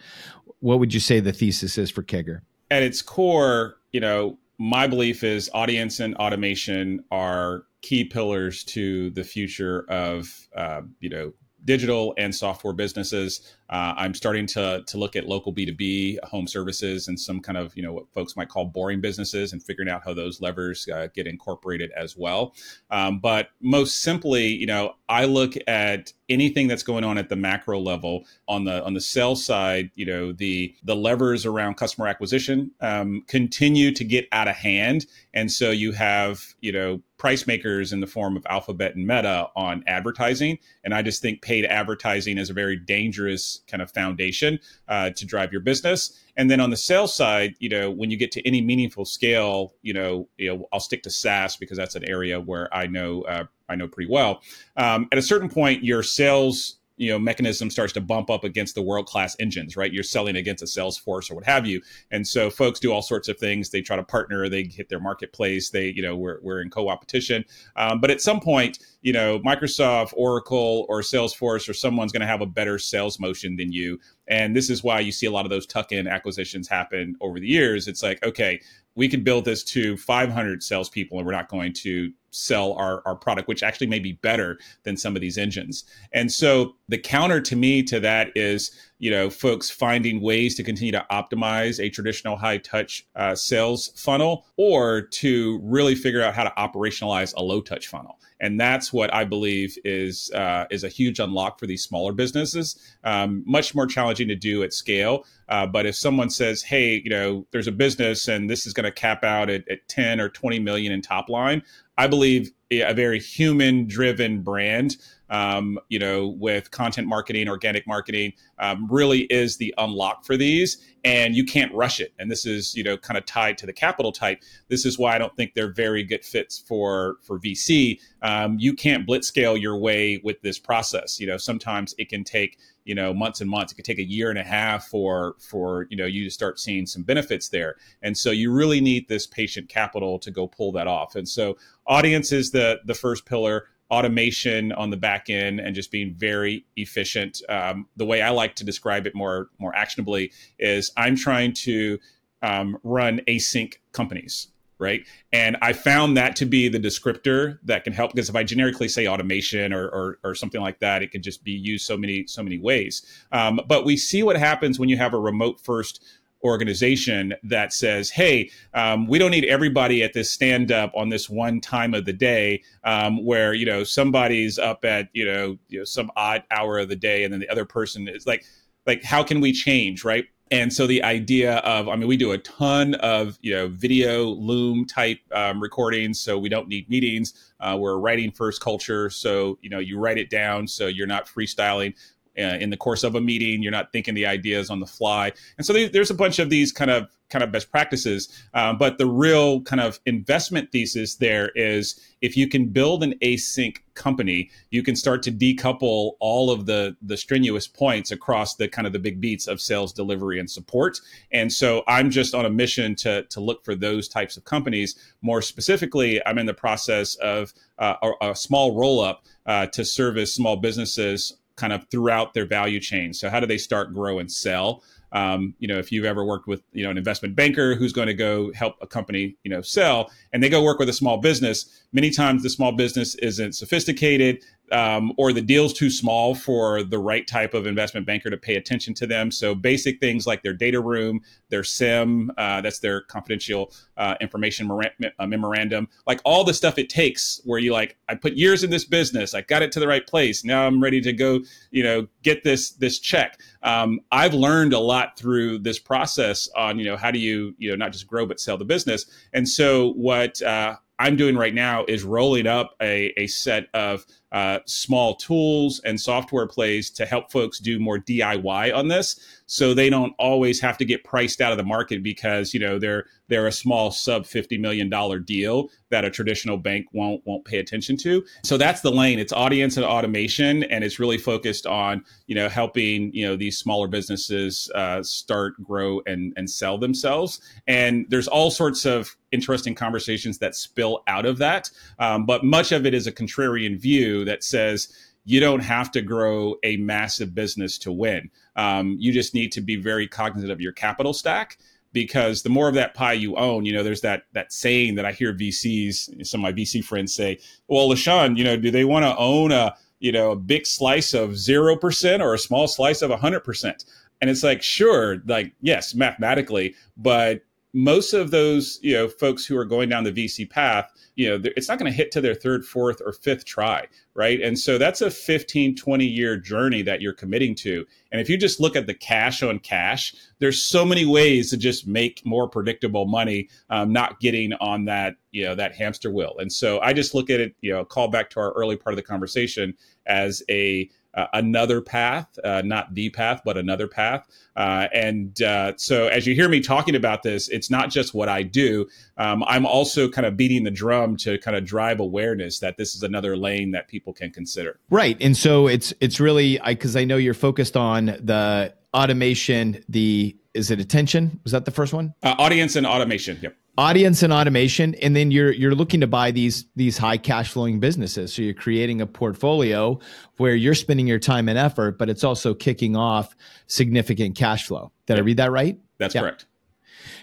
What would you say the thesis is for CAGR? At its core, you know, my belief is audience and automation are key pillars to the future of uh, you know digital and software businesses. Uh, I'm starting to to look at local B2B home services and some kind of you know what folks might call boring businesses and figuring out how those levers uh, get incorporated as well. Um, but most simply, you know, I look at anything that's going on at the macro level on the on the sales side. You know, the the levers around customer acquisition um, continue to get out of hand, and so you have you know price makers in the form of Alphabet and Meta on advertising. And I just think paid advertising is a very dangerous kind of foundation uh, to drive your business. And then on the sales side, you know, when you get to any meaningful scale, you know, you know, I'll stick to SaaS because that's an area where I know uh, I know pretty well. Um, at a certain point, your sales you know mechanism starts to bump up against the world class engines right? You're selling against a salesforce or what have you. And so folks do all sorts of things. They try to partner. They hit their marketplace. They you know we're, we're in co-opetition. Um, but at some point you know microsoft oracle or salesforce or someone's going to have a better sales motion than you. And this is why you see a lot of those tuck-in acquisitions happen over the years. It's like okay we could build this to 500 salespeople and we're not going to sell our, our product, which actually may be better than some of these engines. And so the counter to me to that is, you know, folks finding ways to continue to optimize a traditional high touch uh, sales funnel or to really figure out how to operationalize a low touch funnel and that's what I believe is uh, is a huge unlock for these smaller businesses. Um, much more challenging to do at scale. Uh, but if someone says, "Hey, you know, there's a business and this is going to cap out at, at 10 or 20 million in top line," I believe a very human driven brand um, you know, with content marketing, organic marketing, um, really is the unlock for these. And you can't rush it. And this is, you know, kind of tied to the capital type. This is why I don't think they're very good fits for for VC. Um, you can't blitz scale your way with this process. You know, sometimes it can take you know months and months it could take a year and a half for for you know you to start seeing some benefits there and so you really need this patient capital to go pull that off and so audience is the the first pillar automation on the back end and just being very efficient. Um, the way I like to describe it more more actionably is I'm trying to um, run async companies, right? And I found that to be the descriptor that can help because if I generically say automation or, or, or something like that, it can just be used so many so many ways. Um, but we see what happens when you have a remote first organization that says, "Hey, um, we don't need everybody at this stand up on this one time of the day, um, where you know somebody's up at you know, you know some odd hour of the day, and then the other person is like, like how can we change, right?" And so the idea of, I mean, we do a ton of you know video Loom type um, recordings, so we don't need meetings. Uh, we're a writing first culture, so you know you write it down, so you're not freestyling uh, in the course of a meeting. You're not thinking the ideas on the fly, and so there's a bunch of these kind of kind of best practices. Um, but the real kind of investment thesis there is if you can build an async company, you can start to decouple all of the the strenuous points across the kind of the big beats of sales, delivery, and support. And so I'm just on a mission to to look for those types of companies. More specifically, I'm in the process of uh, a, a, small roll up uh, to service small businesses kind of throughout their value chain. So how do they start, grow, and sell? Um, you know, if you've ever worked with, you know, an investment banker who's going to go help a company, you know, sell, and they go work with a small business, many times the small business isn't sophisticated um, or the deal's too small for the right type of investment banker to pay attention to them. So basic things like their data room, their SIM, uh, that's their confidential uh, information uh, memorandum, like all the stuff it takes where you like, I put years in this business, I got it to the right place. Now I'm ready to go, you know, get this this check. Um, I've learned a lot through this process on, you know, how do you, you know, not just grow but sell the business. And so what uh, I'm doing right now is rolling up a, a set of uh, small tools and software plays to help folks do more DIY on this, so they don't always have to get priced out of the market because you know they're they're a small sub fifty million dollar deal that a traditional bank won't won't pay attention to. So that's the lane. It's audience and automation, and it's really focused on you know helping you know these smaller businesses uh, start, grow, and and sell themselves. And there's all sorts of interesting conversations that spill out of that, um, but much of it is a contrarian view that says you don't have to grow a massive business to win. Um, you just need to be very cognizant of your capital stack because the more of that pie you own, you know, there's that that saying that I hear VCs, some of my VC friends say, "Well, LaSean, you know, do they want to own a you know a big slice of zero percent or a small slice of hundred percent?" And it's like, sure, like yes, mathematically, but most of those you know folks who are going down the VC path, you know, it's not going to hit to their third, fourth, or fifth try, right? And so that's a 15, 20 year journey that you're committing to. And if you just look at the cash on cash, there's so many ways to just make more predictable money, um, not getting on that you know that hamster wheel. And so I just look at it, you know, call back to our early part of the conversation as a uh, another path, uh, not the path, but another path. Uh, and uh, so, as you hear me talking about this, it's not just what I do. Um, I'm also kind of beating the drum to kind of drive awareness that this is another lane that people can consider. Right, and so it's it's really because I, I know you're focused on the automation. The is it attention? Was that the first one? Uh, audience and automation. Yep audience and automation and then you're you're looking to buy these these high cash flowing businesses. So you're creating a portfolio where you're spending your time and effort but it's also kicking off significant cash flow. Did yep. i read that right? That's yeah. correct.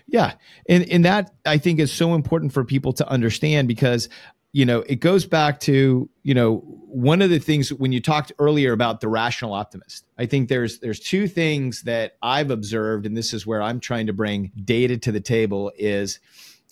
Yeah. And and that i think is so important for people to understand because you know it goes back to you know one of the things when you talked earlier about the rational optimist i think there's there's two things that i've observed and this is where i'm trying to bring data to the table is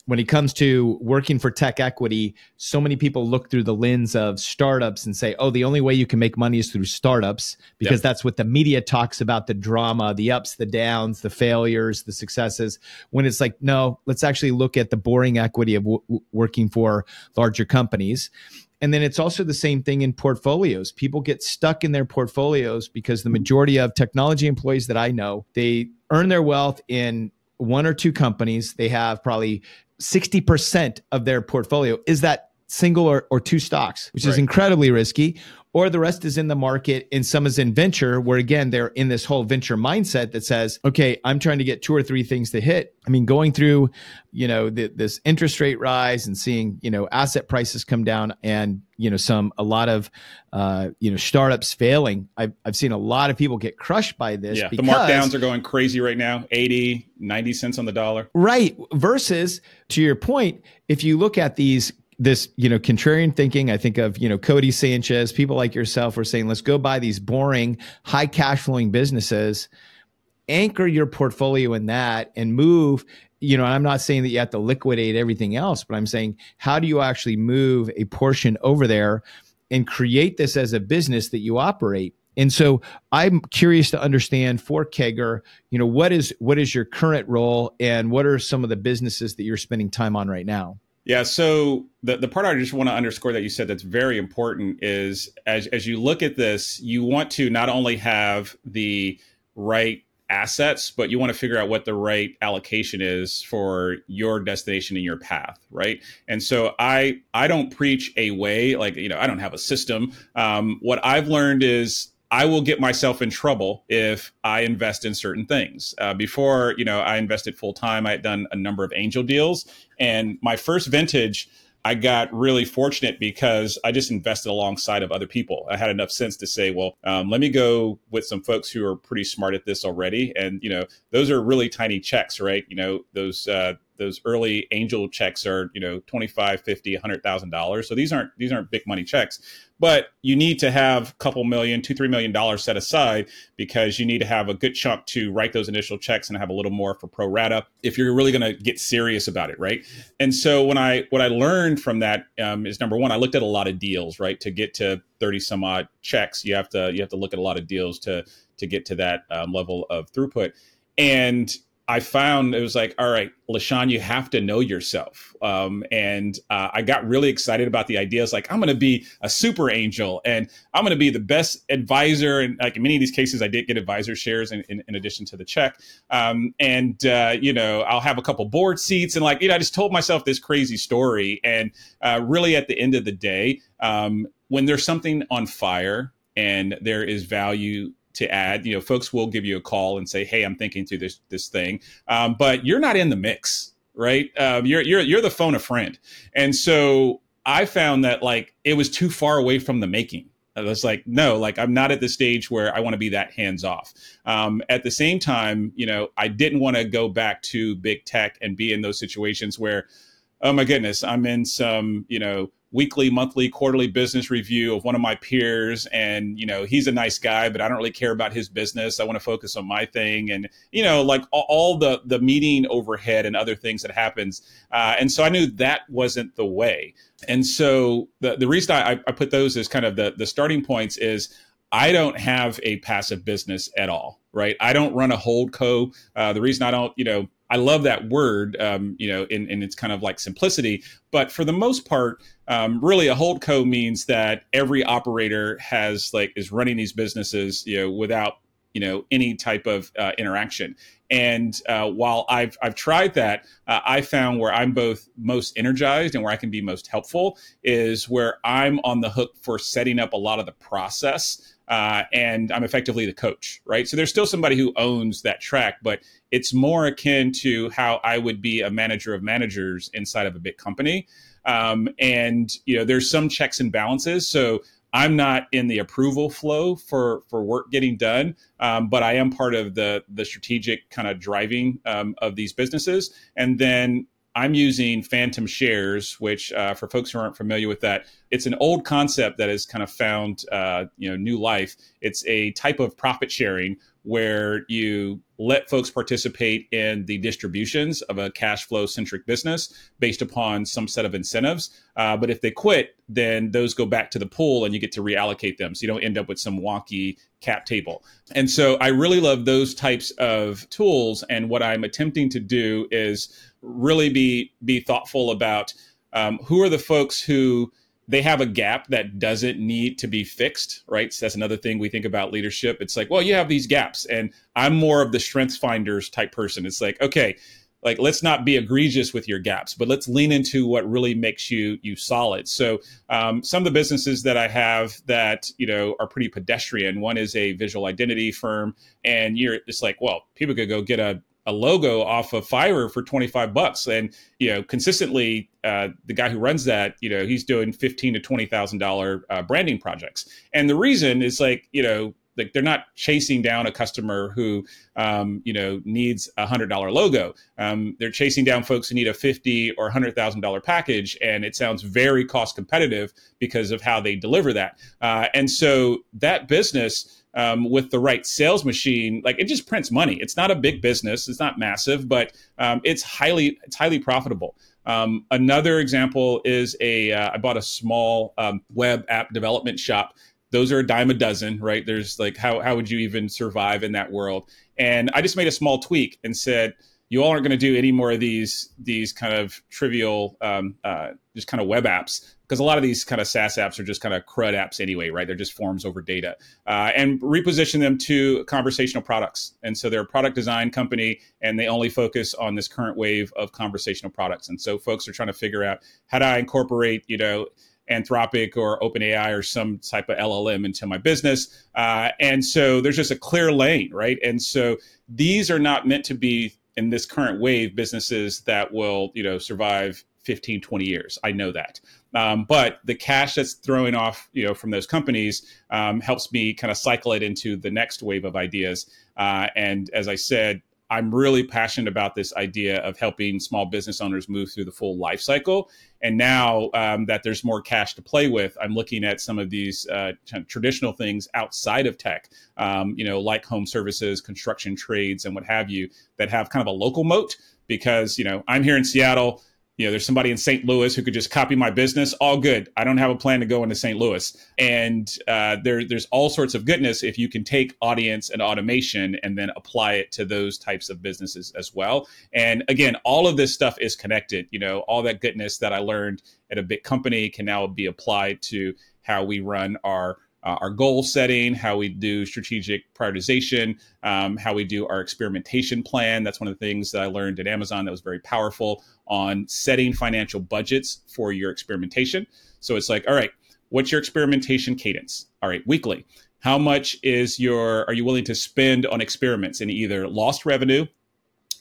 when it comes to working for tech equity, so many people look through the lens of startups and say, oh, the only way you can make money is through startups because yep. that's what the media talks about the drama, the ups, the downs, the failures, the successes. When it's like, no, let's actually look at the boring equity of w- working for larger companies. And then it's also the same thing in portfolios. People get stuck in their portfolios because the majority of technology employees that I know, they earn their wealth in one or two companies. They have probably 60% of their portfolio is that single or, or two stocks, which right. is incredibly risky, or the rest is in the market and some is in venture, where again, they're in this whole venture mindset that says, okay, I'm trying to get two or three things to hit. I mean, going through, you know, the, this interest rate rise and seeing, you know, asset prices come down and, you know, some, a lot of, uh, you know, startups failing. I've, I've seen a lot of people get crushed by this. Yeah. Because, the markdowns are going crazy right now 80, 90 cents on the dollar. Right. Versus to your point, if you look at these this you know contrarian thinking i think of you know Codie Sanchez people like yourself are saying let's go buy these boring high cash flowing businesses anchor your portfolio in that and move you know i'm not saying that you have to liquidate everything else but i'm saying how do you actually move a portion over there and create this as a business that you operate? And so i'm curious to understand for CAGR you know what is what is your current role and what are some of the businesses that you're spending time on right now yeah. So the, the part I just want to underscore that you said that's very important is as, as you look at this, you want to not only have the right assets, but you want to figure out what the right allocation is for your destination and your path, right? And so I I don't preach a way like you know I don't have a system. Um, what I've learned is I will get myself in trouble if I invest in certain things. Uh, before, you know, I invested full time. I had done a number of angel deals, and my first vintage, I got really fortunate because I just invested alongside of other people. I had enough sense to say, well, um, let me go with some folks who are pretty smart at this already, and you know, those are really tiny checks, right? You know, those uh, those early angel checks are you know 25 50 100000 dollars. So these aren't these aren't big money checks but you need to have a couple million two three million dollars set aside because you need to have a good chunk to write those initial checks and have a little more for pro rata if you're really going to get serious about it right? And so when i what i learned from that um, is number one i looked at a lot of deals right? To get to 30 some odd checks you have to you have to look at a lot of deals to to get to that um, level of throughput. And I found it was like, all right, LaSean, you have to know yourself. Um, and uh, I got really excited about the ideas. Like, I'm going to be a super angel and I'm going to be the best advisor. And like in many of these cases, I did get advisor shares in, in, in addition to the check. Um, and, uh, you know, I'll have a couple board seats. And like, you know, I just told myself this crazy story. And uh, really, at the end of the day, um, when there's something on fire and there is value to add. You know, folks will give you a call and say, "Hey, I'm thinking through this this thing," um, but you're not in the mix, right? Um, you're you're you're the phone a friend, and so I found that like it was too far away from the making. I was like, no, like I'm not at the stage where I want to be that hands off. Um, at the same time, you know, I didn't want to go back to big tech and be in those situations where, oh my goodness, I'm in some, you know, weekly, monthly, quarterly business review of one of my peers. And, you know, he's a nice guy, but I don't really care about his business. I want to focus on my thing. And, you know, like all, the, the meeting overhead and other things that happens. Uh, and so I knew that wasn't the way. And so the, the reason I, I put those as kind of the, the starting points is I don't have a passive business at all, right? I don't run a hold co. Uh, the reason I don't, you know, I love that word, um, you know, in, in its kind of like simplicity. But for the most part, um, really a hold co means that every operator has like is running these businesses, you know, without you know any type of uh, interaction. And uh, while I've I've tried that, uh, I found where I'm both most energized and where I can be most helpful is where I'm on the hook for setting up a lot of the process uh, and I'm effectively the coach, right? So there's still somebody who owns that track, but it's more akin to how I would be a manager of managers inside of a big company. Um, and you know, there's some checks and balances. So I'm not in the approval flow for for work getting done, um, but I am part of the the strategic kind of driving um, of these businesses. And then I'm using phantom shares, which uh, for folks who aren't familiar with that, it's an old concept that has kind of found uh, you know new life. It's a type of profit sharing where you let folks participate in the distributions of a cash flow centric business based upon some set of incentives. Uh, but if they quit, then those go back to the pool and you get to reallocate them. So you don't end up with some wonky cap table. And so I really love those types of tools. And what I'm attempting to do is really be be thoughtful about um, who are the folks who they have a gap that doesn't need to be fixed, right? So that's another thing we think about leadership. It's like, well, you have these gaps, and I'm more of the strength finders type person. It's like, okay, like let's not be egregious with your gaps, but let's lean into what really makes you you solid. So um, some of the businesses that I have that you know are pretty pedestrian. One is a visual identity firm, and you're it's like, well, people could go get a a logo off of Fiverr for 25 bucks. And, you know, consistently, uh, the guy who runs that, you know, he's doing 15 to $20,000 uh, branding projects. And the reason is like, you know, like they're not chasing down a customer who, um, you know, needs a hundred dollar logo. Um, they're chasing down folks who need a fifty or hundred thousand dollar package, and it sounds very cost competitive because of how they deliver that. Uh, and so that business um, with the right sales machine, like it just prints money. It's not a big business, it's not massive, but um, it's highly it's highly profitable. Um, another example is a uh, I bought a small um, web app development shop. Those are a dime a dozen, right? There's like how how would you even survive in that world? And I just made a small tweak and said you all aren't going to do any more of these these kind of trivial um, uh, just kind of web apps because a lot of these kind of SaaS apps are just kind of crud apps anyway, right? They're just forms over data, uh, and reposition them to conversational products. And so they're a product design company, and they only focus on this current wave of conversational products. And so folks are trying to figure out how do I incorporate, you know. Anthropic or OpenAI or some type of LLM into my business. Uh, and so there's just a clear lane, right? And so these are not meant to be in this current wave businesses that will you know survive 15 20 years i know that um, but the cash that's throwing off you know from those companies um, helps me kind of cycle it into the next wave of ideas uh, and as i said I'm really passionate about this idea of helping small business owners move through the full life cycle. And now um, that there's more cash to play with, I'm looking at some of these uh, traditional things outside of tech, um, you know, like home services, construction trades, and what have you, that have kind of a local moat. Because you know, I'm here in Seattle. You know, there's somebody in St. Louis who could just copy my business. All good. I don't have a plan to go into St. Louis. And uh, there, there's all sorts of goodness if you can take audience and automation and then apply it to those types of businesses as well. And again, all of this stuff is connected. You know, all that goodness that I learned at a big company can now be applied to how we run our uh, our goal setting, how we do strategic prioritization, um, how we do our experimentation plan. That's one of the things that I learned at Amazon that was very powerful on setting financial budgets for your experimentation. So it's like, all right, what's your experimentation cadence? All right, weekly. How much is your are you willing to spend on experiments in either lost revenue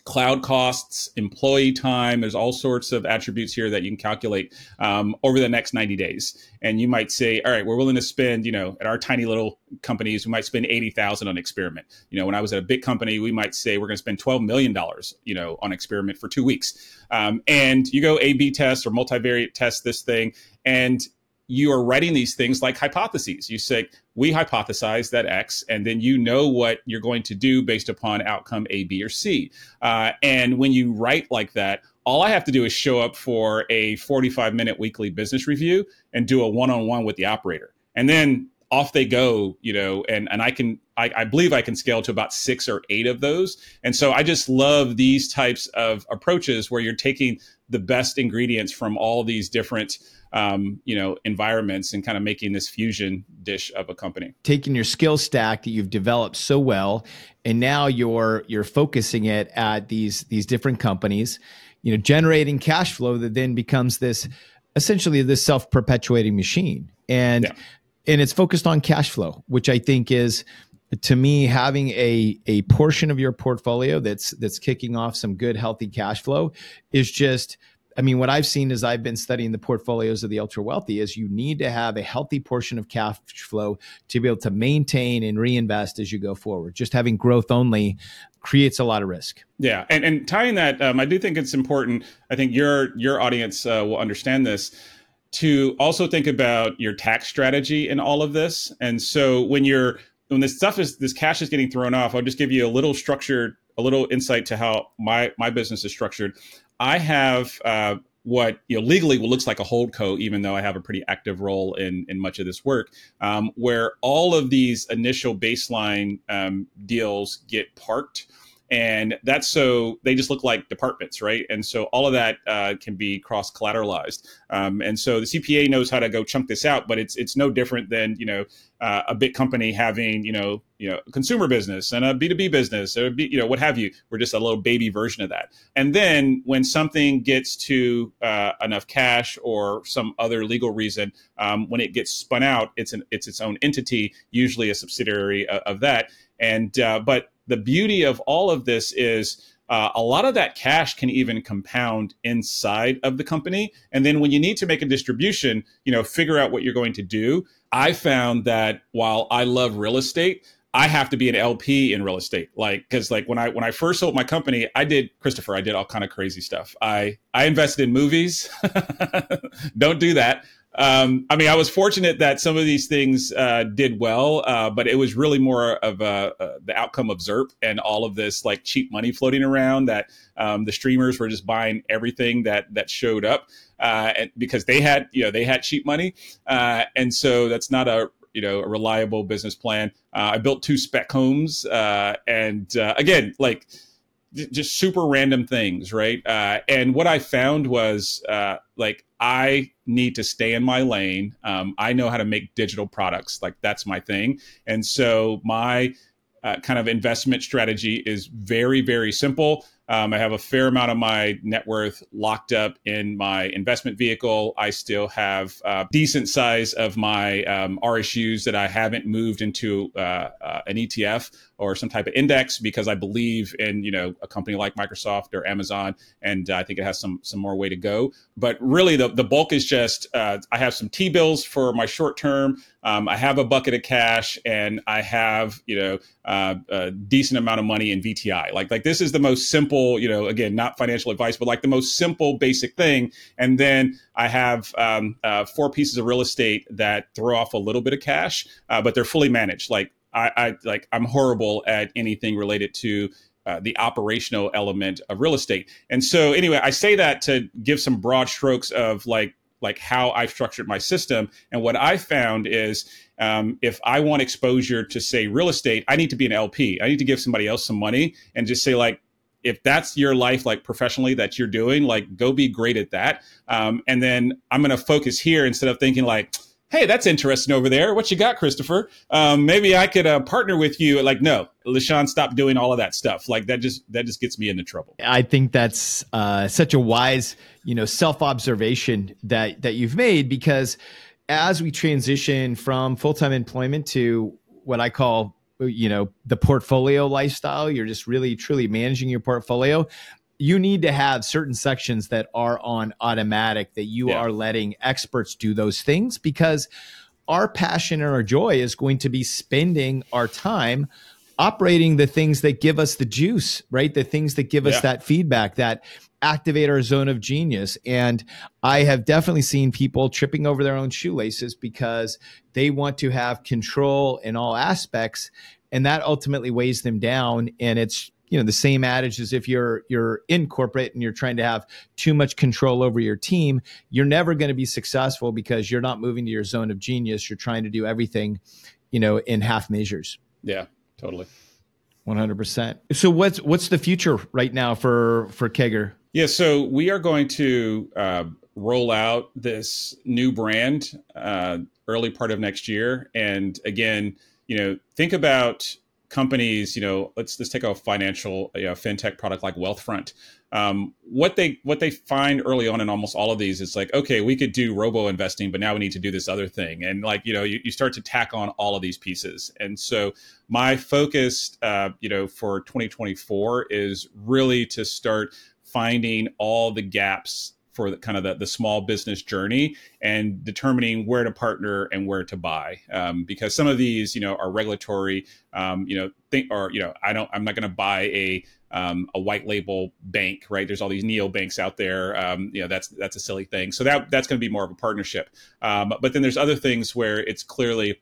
cloud costs, employee time. There's all sorts of attributes here that you can calculate um, over the next 90 days. And you might say, all right, we're willing to spend, you know, at our tiny little companies, we might spend 80,000 on experiment. You know, when I was at a big company, we might say we're going to spend $12 million, you know, on experiment for two weeks. Um, and you go A B test or multivariate test this thing. And you are writing these things like hypotheses. You say, we hypothesize that X, and then you know what you're going to do based upon outcome A, B, or C. Uh, and when you write like that, all I have to do is show up for a 45 minute weekly business review and do a one on one with the operator. And then off they go, you know, and, and I can, I, I, believe I can scale to about six or eight of those. And so I just love these types of approaches where you're taking the best ingredients from all these different um, you know environments and kind of making this fusion dish of a company taking your skill stack that you've developed so well and now you're you're focusing it at these these different companies you know generating cash flow that then becomes this essentially this self-perpetuating machine and yeah. And it's focused on cash flow which i think is to me having a a portion of your portfolio that's that's kicking off some good healthy cash flow is just I mean, what I've seen as I've been studying the portfolios of the ultra wealthy is you need to have a healthy portion of cash flow to be able to maintain and reinvest as you go forward. Just having growth only creates a lot of risk. Yeah, and and tying that, um, I do think it's important. I think your your audience uh, will understand this to also think about your tax strategy in all of this. And so when you're when this stuff is this cash is getting thrown off, I'll just give you a little structured, a little insight to how my my business is structured. I have uh, what you know legally looks like a hold co, even though I have a pretty active role in in much of this work, um, where all of these initial baseline um, deals get parked and that's so they just look like departments right? And so all of that uh, can be cross collateralized um, and so the cpa knows how to go chunk this out but it's it's no different than you know uh, a big company having you know you know consumer business and a b2b business or B, you know what have you. We're just a little baby version of that. And then when something gets to uh, enough cash or some other legal reason um, when it gets spun out it's an it's its own entity usually a subsidiary of, of that. And uh, but the beauty of all of this is uh, a lot of that cash can even compound inside of the company and then when you need to make a distribution you know figure out what you're going to do i found that while i love real estate I have to be an LP in real estate, like because like when I when I first sold my company, I did Christopher, I did all kind of crazy stuff. I I invested in movies. *laughs* Don't do that. Um, I mean, I was fortunate that some of these things uh, did well, uh, but it was really more of a, uh, the outcome of ZERP and all of this like cheap money floating around that um, the streamers were just buying everything that that showed up uh, and because they had you know they had cheap money, uh, and so that's not a you know a reliable business plan. Uh, I built two spec homes, and again, like just super random things, right? and what I found was like I need to stay in my lane. Um, I know how to make digital products. Like that's my thing. And so my uh, kind of investment strategy is very, very simple. Um, I have a fair amount of my net worth locked up in my investment vehicle. I still have a decent size of my um, RSUs that I haven't moved into uh, uh, an ETF or some type of index because I believe in you know a company like Microsoft or Amazon, and uh, I think it has some some more way to go. But really, the the bulk is just uh, I have some T bills for my short term. Um, I have a bucket of cash, and I have you know uh, a decent amount of money in VTI. Like like this is the most simple you know again not financial advice, but like the most simple basic thing. And then I have um, uh, four pieces of real estate that throw off a little bit of cash, uh, but they're fully managed. Like I, I like I'm horrible at anything related to uh, the operational element of real estate. And so, anyway, I say that to give some broad strokes of like like how I've structured my system. And what I found is um, if I want exposure to say real estate, I need to be an LP. I need to give somebody else some money and just say like, if that's your life, like professionally that you're doing, like go be great at that. Um, and then I'm going to focus here instead of thinking like, hey, that's interesting over there. What you got, Christopher? Um, maybe I could uh, partner with you. Like, no, LaSean, stop doing all of that stuff. Like that just that just gets me into trouble. I think that's uh, such a wise, you know, self observation that that you've made because as we transition from full time employment to what I call you know the portfolio lifestyle you're just really truly managing your portfolio you need to have certain sections that are on automatic that you yeah. are letting experts do those things because our passion and our joy is going to be spending our time operating the things that give us the juice, right? The things that give yeah. us that feedback that activate our zone of genius. And I have definitely seen people tripping over their own shoelaces because they want to have control in all aspects. And that ultimately weighs them down. And it's you know the same adage as if you're you're in corporate and you're trying to have too much control over your team you're never going to be successful because you're not moving to your zone of genius. You're trying to do everything you know in half measures. Yeah totally. 100% so what's what's the future right now for for CAGR yeah so we are going to uh, roll out this new brand uh, early part of next year. And again you know think about companies, you know, let's let's take a financial, you know, fintech product like Wealthfront. Um, what they what they find early on in almost all of these is like, okay, we could do robo investing, but now we need to do this other thing, and like you know, you, you start to tack on all of these pieces. And so my focus, uh, you know, for 2024 is really to start finding all the gaps for the, kind of the, the small business journey and determining where to partner and where to buy. Um, because some of these you know are regulatory um, you know think or you know i don't i'm not going to buy a um, a white label bank right? There's all these neo banks out there um, you know that's that's a silly thing. So that that's going to be more of a partnership. Um, but then there's other things where it's clearly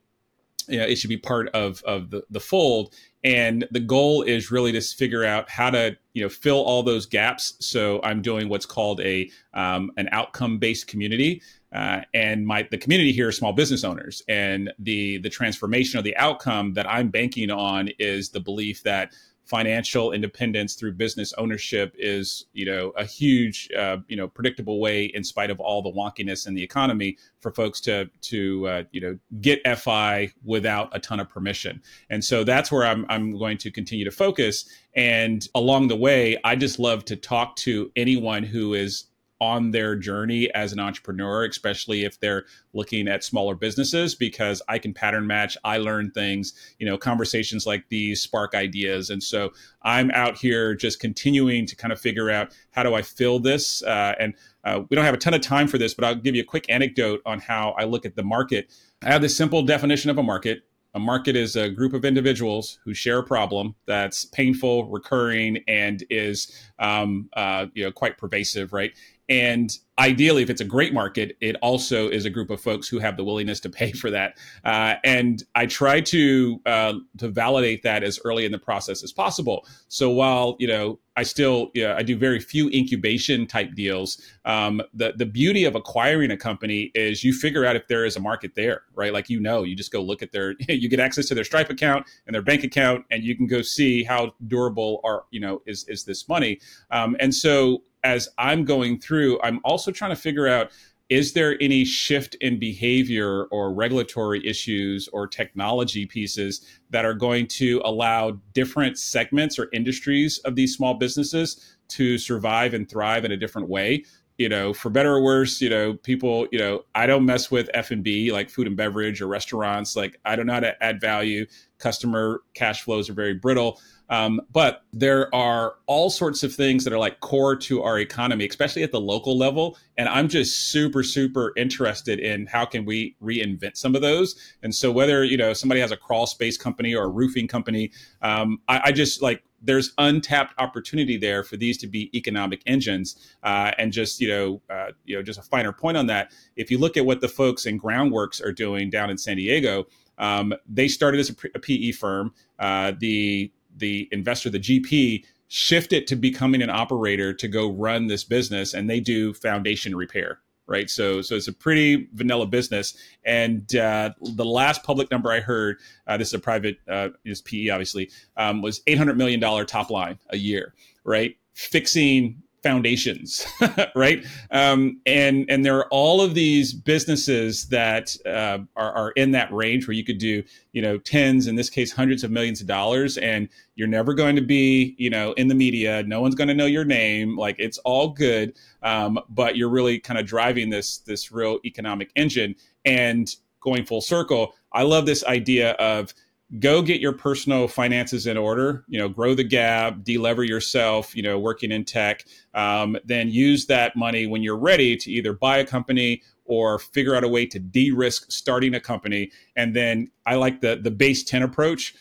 you know, it should be part of of the, the fold. And the goal is really to figure out how to you know fill all those gaps. So i'm doing what's called a um, an outcome based community uh, and my the community here are small business owners. And the the transformation of the outcome that i'm banking on is the belief that financial independence through business ownership is you know a huge uh, you know predictable way in spite of all the wonkiness in the economy for folks to to uh, you know get fi without a ton of permission. And so that's where I'm, I'm going to continue to focus. And along the way i just love to talk to anyone who is on their journey as an entrepreneur, especially if they're looking at smaller businesses, because I can pattern match. I learn things, you know, conversations like these spark ideas. And so I'm out here just continuing to kind of figure out how do I fill this. Uh, and uh, we don't have a ton of time for this, but I'll give you a quick anecdote on how I look at the market. I have this simple definition of a market. A market is a group of individuals who share a problem that's painful, recurring, and is um, uh, you know quite pervasive, right? And ideally, if it's a great market, it also is a group of folks who have the willingness to pay for that. Uh, and I try to uh, to validate that as early in the process as possible. So while you know I still yeah, I do very few incubation type deals. Um, the the beauty of acquiring a company is you figure out if there is a market there, right? Like you know, you just go look at their *laughs* you get access to their Stripe account and their bank account, and you can go see how durable are you know is is this money. Um, and so as I'm going through, I'm also trying to figure out is there any shift in behavior or regulatory issues or technology pieces that are going to allow different segments or industries of these small businesses to survive and thrive in a different way? You know for better or worse you know people you know i don't mess with f&b like food and beverage or restaurants. Like i don't know how to add value customer cash flows are very brittle um, but there are all sorts of things that are like core to our economy, especially at the local level. And I'm just super, super interested in how can we reinvent some of those. And so whether you know somebody has a crawl space company or a roofing company, um, I, I, just like there's untapped opportunity there for these to be economic engines. Uh, and just you know, uh, you know, just a finer point on that. If you look at what the folks in Groundworks are doing down in San Diego. Um, they started as a, a PE firm. Uh, the the investor, the GP, shift it to becoming an operator to go run this business, and they do foundation repair right? So so it's a pretty vanilla business. And uh, the last public number I heard, uh, this is a private, uh, is PE obviously, um, was eight hundred million dollar top line a year, right? Fixing foundations, *laughs* right? Um, and and there are all of these businesses that uh, are, are in that range where you could do, you know, tens, in this case, hundreds of millions of dollars, and you're never going to be, you know, in the media. No one's going to know your name. Like it's all good, um, but you're really kind of driving this this real economic engine and going full circle. I love this idea of go get your personal finances in order you know grow the gap delever yourself you know working in tech um, then use that money when you're ready to either buy a company or figure out a way to de-risk starting a company. And then i like the the base 10 approach.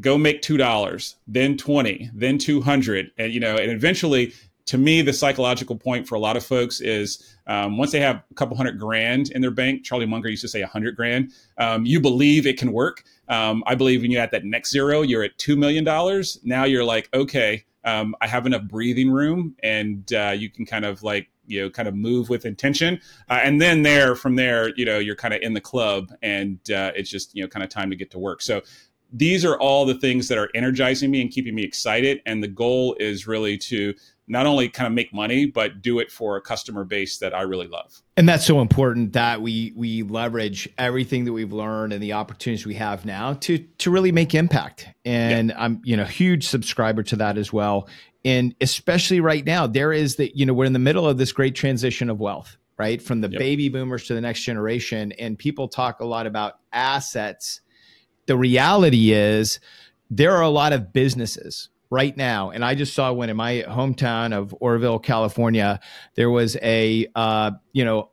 Go make two dollars then 20 then 200 and you know and eventually to me, the psychological point for a lot of folks is um, once they have a couple hundred grand in their bank, Charlie Munger used to say a hundred grand, um, you believe it can work. Um, I believe when you're at that next zero, you're at $2 million. Now you're like, okay, um, I have enough breathing room and uh, you can kind of like, you know, kind of move with intention. Uh, and then there, from there, you know, you're kind of in the club and uh, it's just, you know, kind of time to get to work. So these are all the things that are energizing me and keeping me excited. And the goal is really to not only kind of make money but do it for a customer base that I really love. And that's so important that we we leverage everything that we've learned and the opportunities we have now to to really make impact. And yeah. I'm you know huge subscriber to that as well. And especially right now there is that you know we're in the middle of this great transition of wealth, right? From the yep. baby boomers to the next generation and people talk a lot about assets. The reality is there are a lot of businesses right now, and I just saw one in my hometown of Oroville, California. There was a, uh, you know,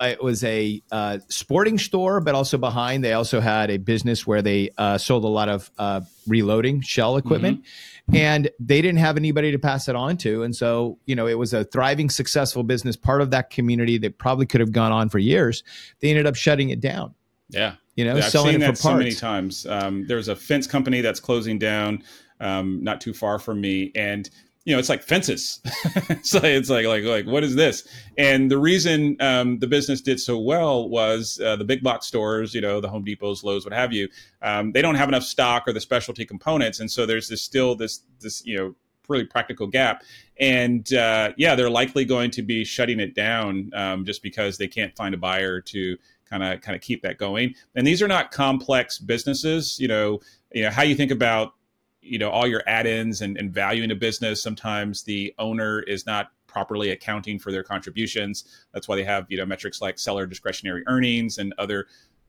it was a uh, sporting store, but also behind they also had a business where they uh, sold a lot of uh, reloading shell equipment. Mm-hmm. And they didn't have anybody to pass it on to. And so, you know, it was a thriving, successful business, part of that community that probably could have gone on for years. They ended up shutting it down. Yeah. You know, yeah, selling it for parts. so many times. Um, there's a fence company that's closing down um, not too far from me, and you know it's like fences. *laughs* so it's like like like what is this? And the reason um, the business did so well was uh, the big box stores, you know, the Home Depots, Lowe's, what have you. Um, they don't have enough stock or the specialty components, and so there's this still this this you know really practical gap. And uh, yeah, they're likely going to be shutting it down um, just because they can't find a buyer to kind of kind of keep that going. And these are not complex businesses. You know, you know how you think about you know all your add-ins and, and valuing a business sometimes the owner is not properly accounting for their contributions. That's why they have you know metrics like seller discretionary earnings and other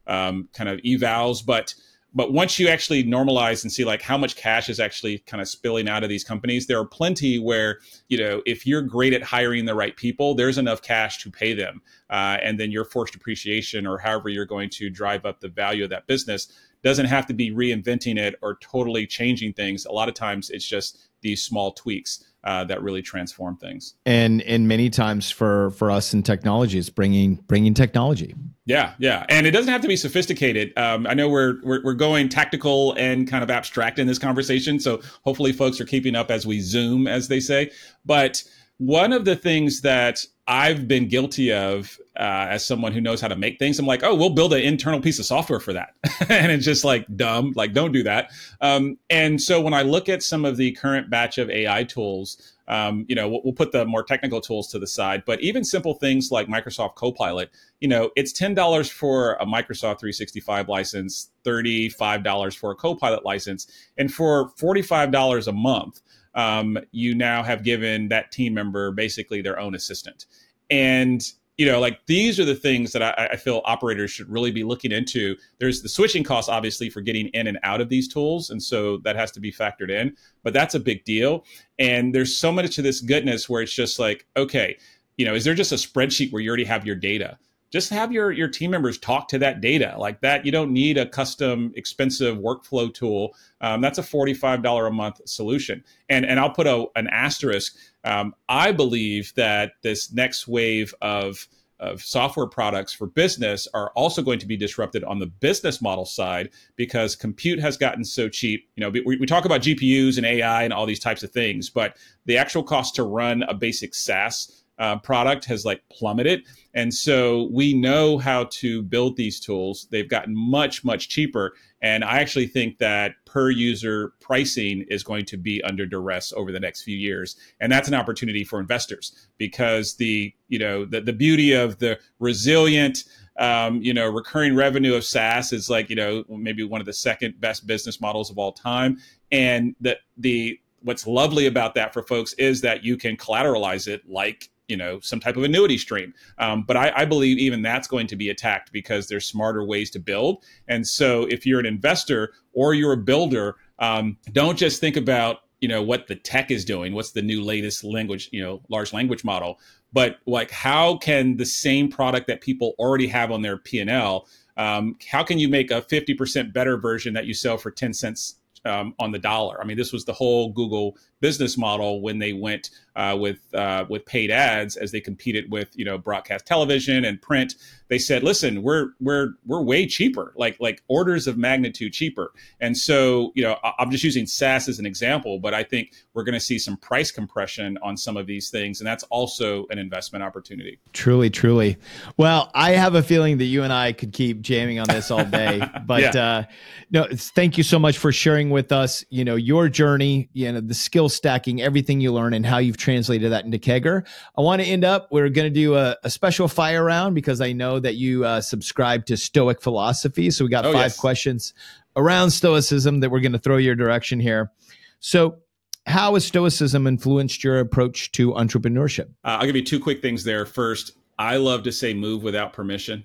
um, kind of evals. But but once you actually normalize and see like how much cash is actually kind of spilling out of these companies there are plenty where you know if you're great at hiring the right people there's enough cash to pay them. Uh, and then your forced depreciation or however you're going to drive up the value of that business doesn't have to be reinventing it or totally changing things. A lot of times it's just these small tweaks uh, that really transform things. And and many times for for us in technology, it's bringing bringing technology. Yeah, yeah, and it doesn't have to be sophisticated. Um, I know we're, we're we're going tactical and kind of abstract in this conversation, so hopefully folks are keeping up as we zoom, as they say. But one of the things that I've been guilty of uh, as someone who knows how to make things. I'm like, oh, we'll build an internal piece of software for that, *laughs* and it's just like dumb. Like, don't do that. Um, and so when I look at some of the current batch of AI tools, um, you know, we'll, we'll, put the more technical tools to the side, but even simple things like Microsoft Copilot, you know, it's ten dollars for a Microsoft 365 license, thirty five dollars for a Copilot license, and for forty five dollars a month um, you now have given that team member basically their own assistant. And you know, like these are the things that I, I, feel operators should really be looking into. There's the switching costs, obviously, for getting in and out of these tools. And so that has to be factored in, but that's a big deal. And there's so much to this goodness where it's just like, okay, you know, is there just a spreadsheet where you already have your data? Just have your your team members talk to that data. Like that you don't need a custom expensive workflow tool. Um, that's a $45 a month solution. And and i'll put a, an asterisk. Um, i believe that this next wave of of software products for business are also going to be disrupted on the business model side because compute has gotten so cheap. You know, we, we talk about GPUs and AI and all these types of things, but the actual cost to run a basic SaaS uh, product has like plummeted. And so we know how to build these tools. They've gotten much, much cheaper. And I actually think that per user pricing is going to be under duress over the next few years. And that's an opportunity for investors because the, you know, the, the beauty of the resilient, um, you know, recurring revenue of SaaS is like, you know, maybe one of the second best business models of all time. And the, the, what's lovely about that for folks is that you can collateralize it like you know some type of annuity stream um, but I, I, believe even that's going to be attacked because there's smarter ways to build and so if you're an investor or you're a builder um, don't just think about you know what the tech is doing what's the new latest language you know large language model but like how can the same product that people already have on their p&l um, how can you make a 50% better version that you sell for 10 cents um, on the dollar. I mean, this was the whole Google business model when they went uh, with uh, with paid ads as they competed with you know broadcast television and print. They said, "Listen, we're we're we're way cheaper, like like orders of magnitude cheaper." And so you know, I'm just using SaaS as an example, but I think we're going to see some price compression on some of these things, and that's also an investment opportunity. Truly, truly. Well, I have a feeling that you and I could keep jamming on this all day, *laughs* but yeah. uh, no, thank you so much for sharing with us. You know your journey, you know the skill stacking, everything you learn, and how you've translated that into CAGR. I want to end up, we're going to do a, a, special fire round because I know that you uh, subscribe to Stoic philosophy. So we got oh, five yes. questions around Stoicism that we're going to throw your direction here. So, how has Stoicism influenced your approach to entrepreneurship? Uh, I'll give you two quick things there. First, I love to say move without permission.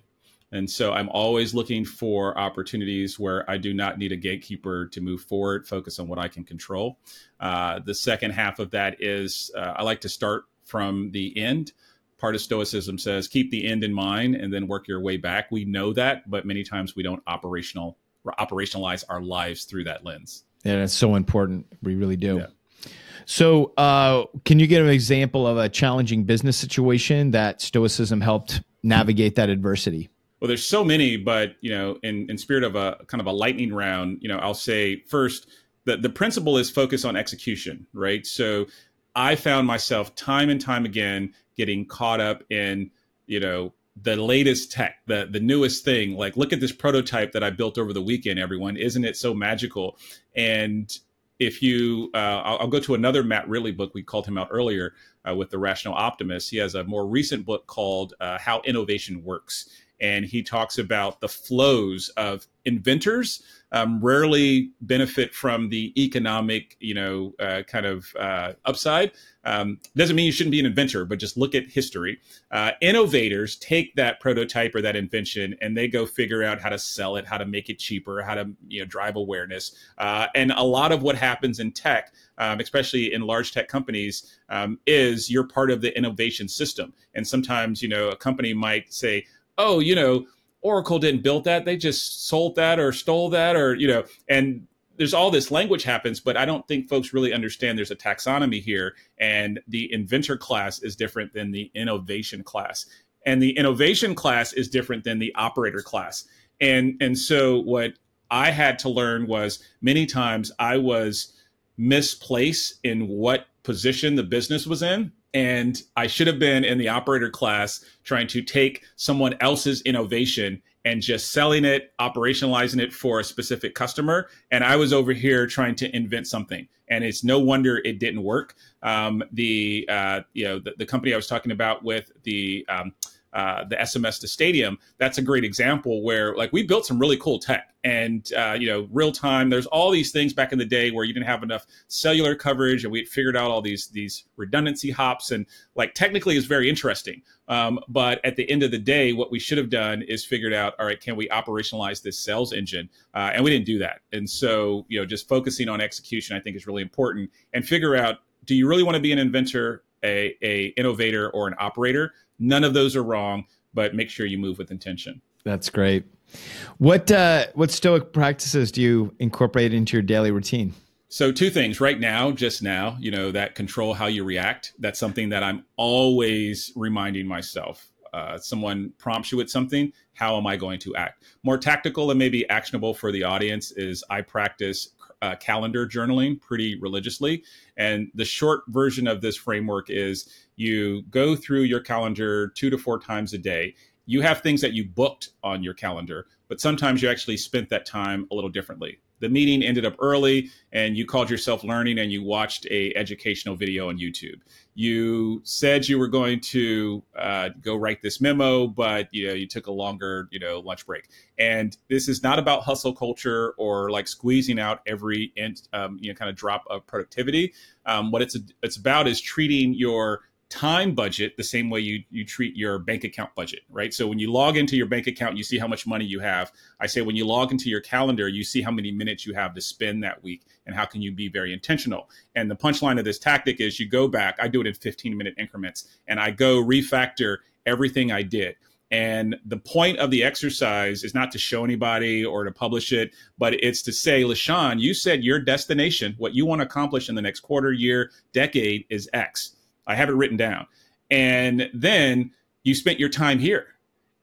And so I'm always looking for opportunities where I do not need a gatekeeper to move forward, focus on what I can control. Uh, the second half of that is uh, I like to start from the end. Part of Stoicism says keep the end in mind and then work your way back. We know that, but many times we don't operational operationalize our lives through that lens. Yeah, that's so important. We really do. Yeah. So, uh, can you give an example of a challenging business situation that Stoicism helped navigate that adversity? Well, there's so many, but you know, in in spirit of a kind of a lightning round, you know, I'll say first the the principle is focus on execution, right? So I found myself time and time again getting caught up in, you know, the latest tech, the the newest thing. Like, look at this prototype that I built over the weekend. Everyone, isn't it so magical? And if you, uh, I'll, I'll, go to another Matt Ridley book. We called him out earlier uh, with the Rational Optimist. He has a more recent book called uh, How Innovation Works, and he talks about the flows of inventors um, rarely benefit from the economic, you know, uh, kind of uh, upside. Um, doesn't mean you shouldn't be an inventor, but just look at history. Uh, innovators take that prototype or that invention and they go figure out how to sell it, how to make it cheaper, how to you know drive awareness. Uh, and a lot of what happens in tech. Um, especially in large tech companies, um, is you're part of the innovation system. And sometimes, you know, a company might say, oh, you know, Oracle didn't build that. They just sold that or stole that or, you know, and there's all this language happens, but I don't think folks really understand there's a taxonomy here. And the inventor class is different than the innovation class. And the innovation class is different than the operator class. And and so what I had to learn was many times I was misplaced in what position the business was in and I should have been in the operator class trying to take someone else's innovation and just selling it, operationalizing it for a specific customer. And I was over here trying to invent something. And it's no wonder it didn't work. Um, the uh, you know the, the, company I was talking about with the um, uh, the SMS to Stadium, that's a great example where like we built some really cool tech and uh, you know real time. There's all these things back in the day where you didn't have enough cellular coverage, and we had figured out all these these redundancy hops, and like technically is very interesting. Um, but at the end of the day, what we should have done is figured out, all right, can we operationalize this sales engine? Uh, and we didn't do that. And so you know just focusing on execution, I think, is really important, and figure out do you really want to be an inventor a, a innovator or an operator. None of those are wrong, but make sure you move with intention. That's great. What uh, what Stoic practices do you incorporate into your daily routine? So two things right now, just now, you know, that control how you react. That's something that I'm always reminding myself. Uh, someone prompts you with something. How am I going to act? More tactical and maybe actionable for the audience is I practice uh, calendar journaling pretty religiously. And the short version of this framework is you go through your calendar two to four times a day. You have things that you booked on your calendar, but sometimes you actually spent that time a little differently. The meeting ended up early and you called yourself learning and you watched a educational video on youtube. You said you were going to uh, go write this memo but you know you took a longer you know lunch break. And this is not about hustle culture or like squeezing out every um, you know kind of drop of productivity. Um, what it's it's about is treating your time budget the same way you you treat your bank account budget, right? So when you log into your bank account, you see how much money you have. I say when you log into your calendar, you see how many minutes you have to spend that week and how can you be very intentional. And the punchline of this tactic is you go back, I do it in 15 minute increments and I go refactor everything I did. And the point of the exercise is not to show anybody or to publish it, but it's to say, LaSean, you said your destination, what you want to accomplish in the next quarter, year, decade is X I have it written down. And then you spent your time here.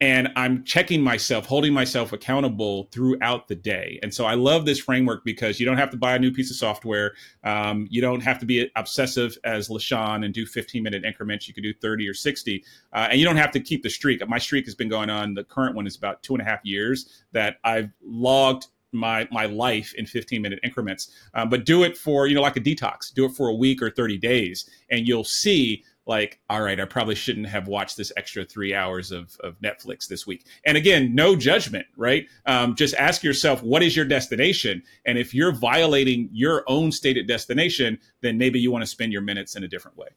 And I'm checking myself, holding myself accountable throughout the day. And so I love this framework because you don't have to buy a new piece of software. Um, you don't have to be obsessive as LaSean and do 15 minute increments. You can do 30 or 60. Uh, and you don't have to keep the streak. My streak has been going on. The current one is about two and a half years that I've logged my my life in 15 minute increments. Um, but do it for you know like a detox. Do it for a week or 30 days and you'll see like all right i probably shouldn't have watched this extra three hours of, of netflix this week. And again no judgment right? Um, just ask yourself what is your destination? And if you're violating your own stated destination then maybe you want to spend your minutes in a different way.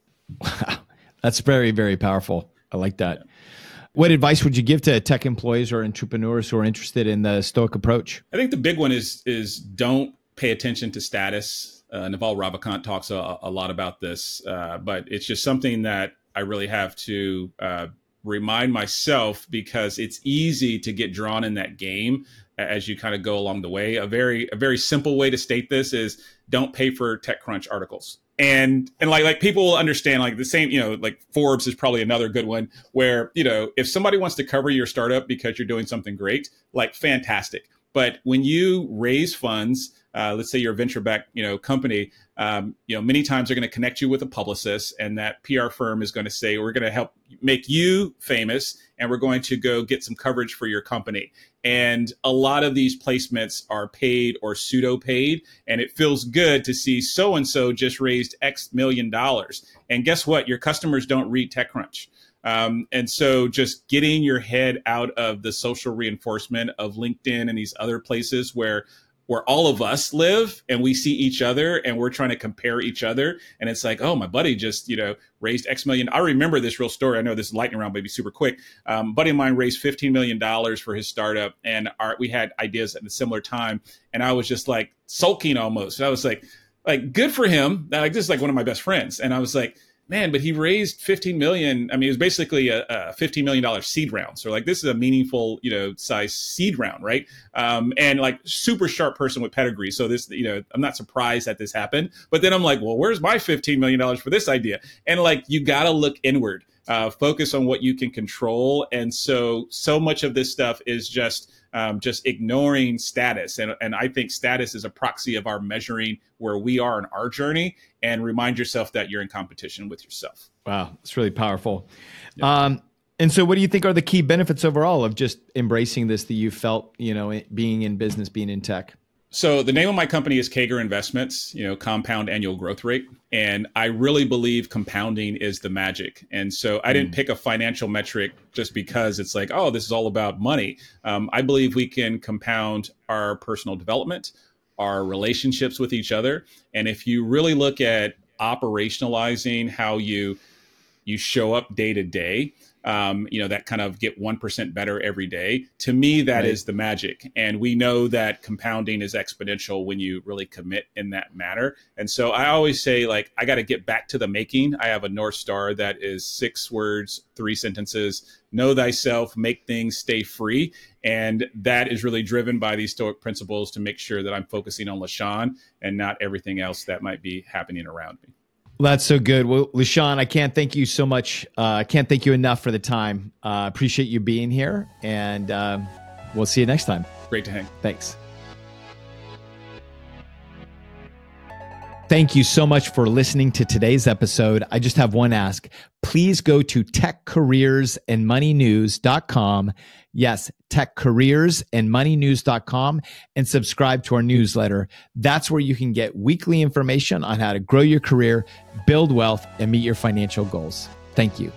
Wow *laughs* that's very very powerful. I like that. yeah. What advice would you give to tech employees or entrepreneurs who are interested in the Stoic approach? I think the big one is is don't pay attention to status. Uh, Naval Ravikant talks a, a lot about this, uh, but it's just something that I really have to uh, remind myself because it's easy to get drawn in that game as you kind of go along the way. A very a very simple way to state this is don't pay for TechCrunch articles and and like like people will understand like the same you know like forbes is probably another good one where you know if somebody wants to cover your startup because you're doing something great like fantastic. But when you raise funds uh, let's say you're a venture back you know company um, you know many times they're going to connect you with a publicist and that pr firm is going to say we're going to help make you famous and we're going to go get some coverage for your company. And a lot of these placements are paid or pseudo paid and it feels good to see so and so just raised x million dollars. And guess what? Your customers don't read techcrunch. Um, and so just getting your head out of the social reinforcement of linkedin and these other places where where all of us live and we see each other and we're trying to compare each other. And it's like, oh, my buddy just, you know, raised X million. I remember this real story. I know this is lightning round, maybe super quick. Um, buddy of mine raised $15 million for his startup and our, we had ideas at a similar time. And I was just like sulking almost. I was like, like good for him. Like this is like one of my best friends. And I was like, man, but he raised 15 million. I mean, it was basically a, a 15 million dollar seed round. So like this is a meaningful, you know, size seed round, right? Um, and like super sharp person with pedigree. So this, you know, I'm not surprised that this happened. But then I'm like, well, where's my 15 million dollars for this idea? And like you got to look inward. Uh, focus on what you can control. And so, so much of this stuff is just um, just ignoring status. And, and I think status is a proxy of our measuring where we are in our journey and remind yourself that you're in competition with yourself. Wow, it's really powerful. Yeah. Um, and so, what do you think are the key benefits overall of just embracing this that you felt, you know, being in business, being in tech? So the name of my company is CAGR Investments, you know, compound annual growth rate. And I really believe compounding is the magic. And so I didn't mm. pick a financial metric just because it's like, oh, this is all about money. Um, I believe we can compound our personal development, our relationships with each other. And if you really look at operationalizing how you you show up day to day, um, you know, that kind of get 1% better every day. To me, that right. is the magic. And we know that compounding is exponential when you really commit in that manner. And so I always say, like, I got to get back to the making. I have a North Star that is six words, three sentences know thyself, make things stay free. And that is really driven by these Stoic principles to make sure that I'm focusing on LaSean and not everything else that might be happening around me. Well, that's so good. Well, LaSean, I can't thank you so much. Uh, I can't thank you enough for the time. Uh, appreciate you being here, and uh, we'll see you next time. Great to hang. Thanks. Thank you so much for listening to today's episode. I just have one ask. Please go to techcareersandmoneynews.com. Yes, techcareersandmoneynews.com and subscribe to our newsletter. That's where you can get weekly information on how to grow your career, build wealth, and meet your financial goals. Thank you.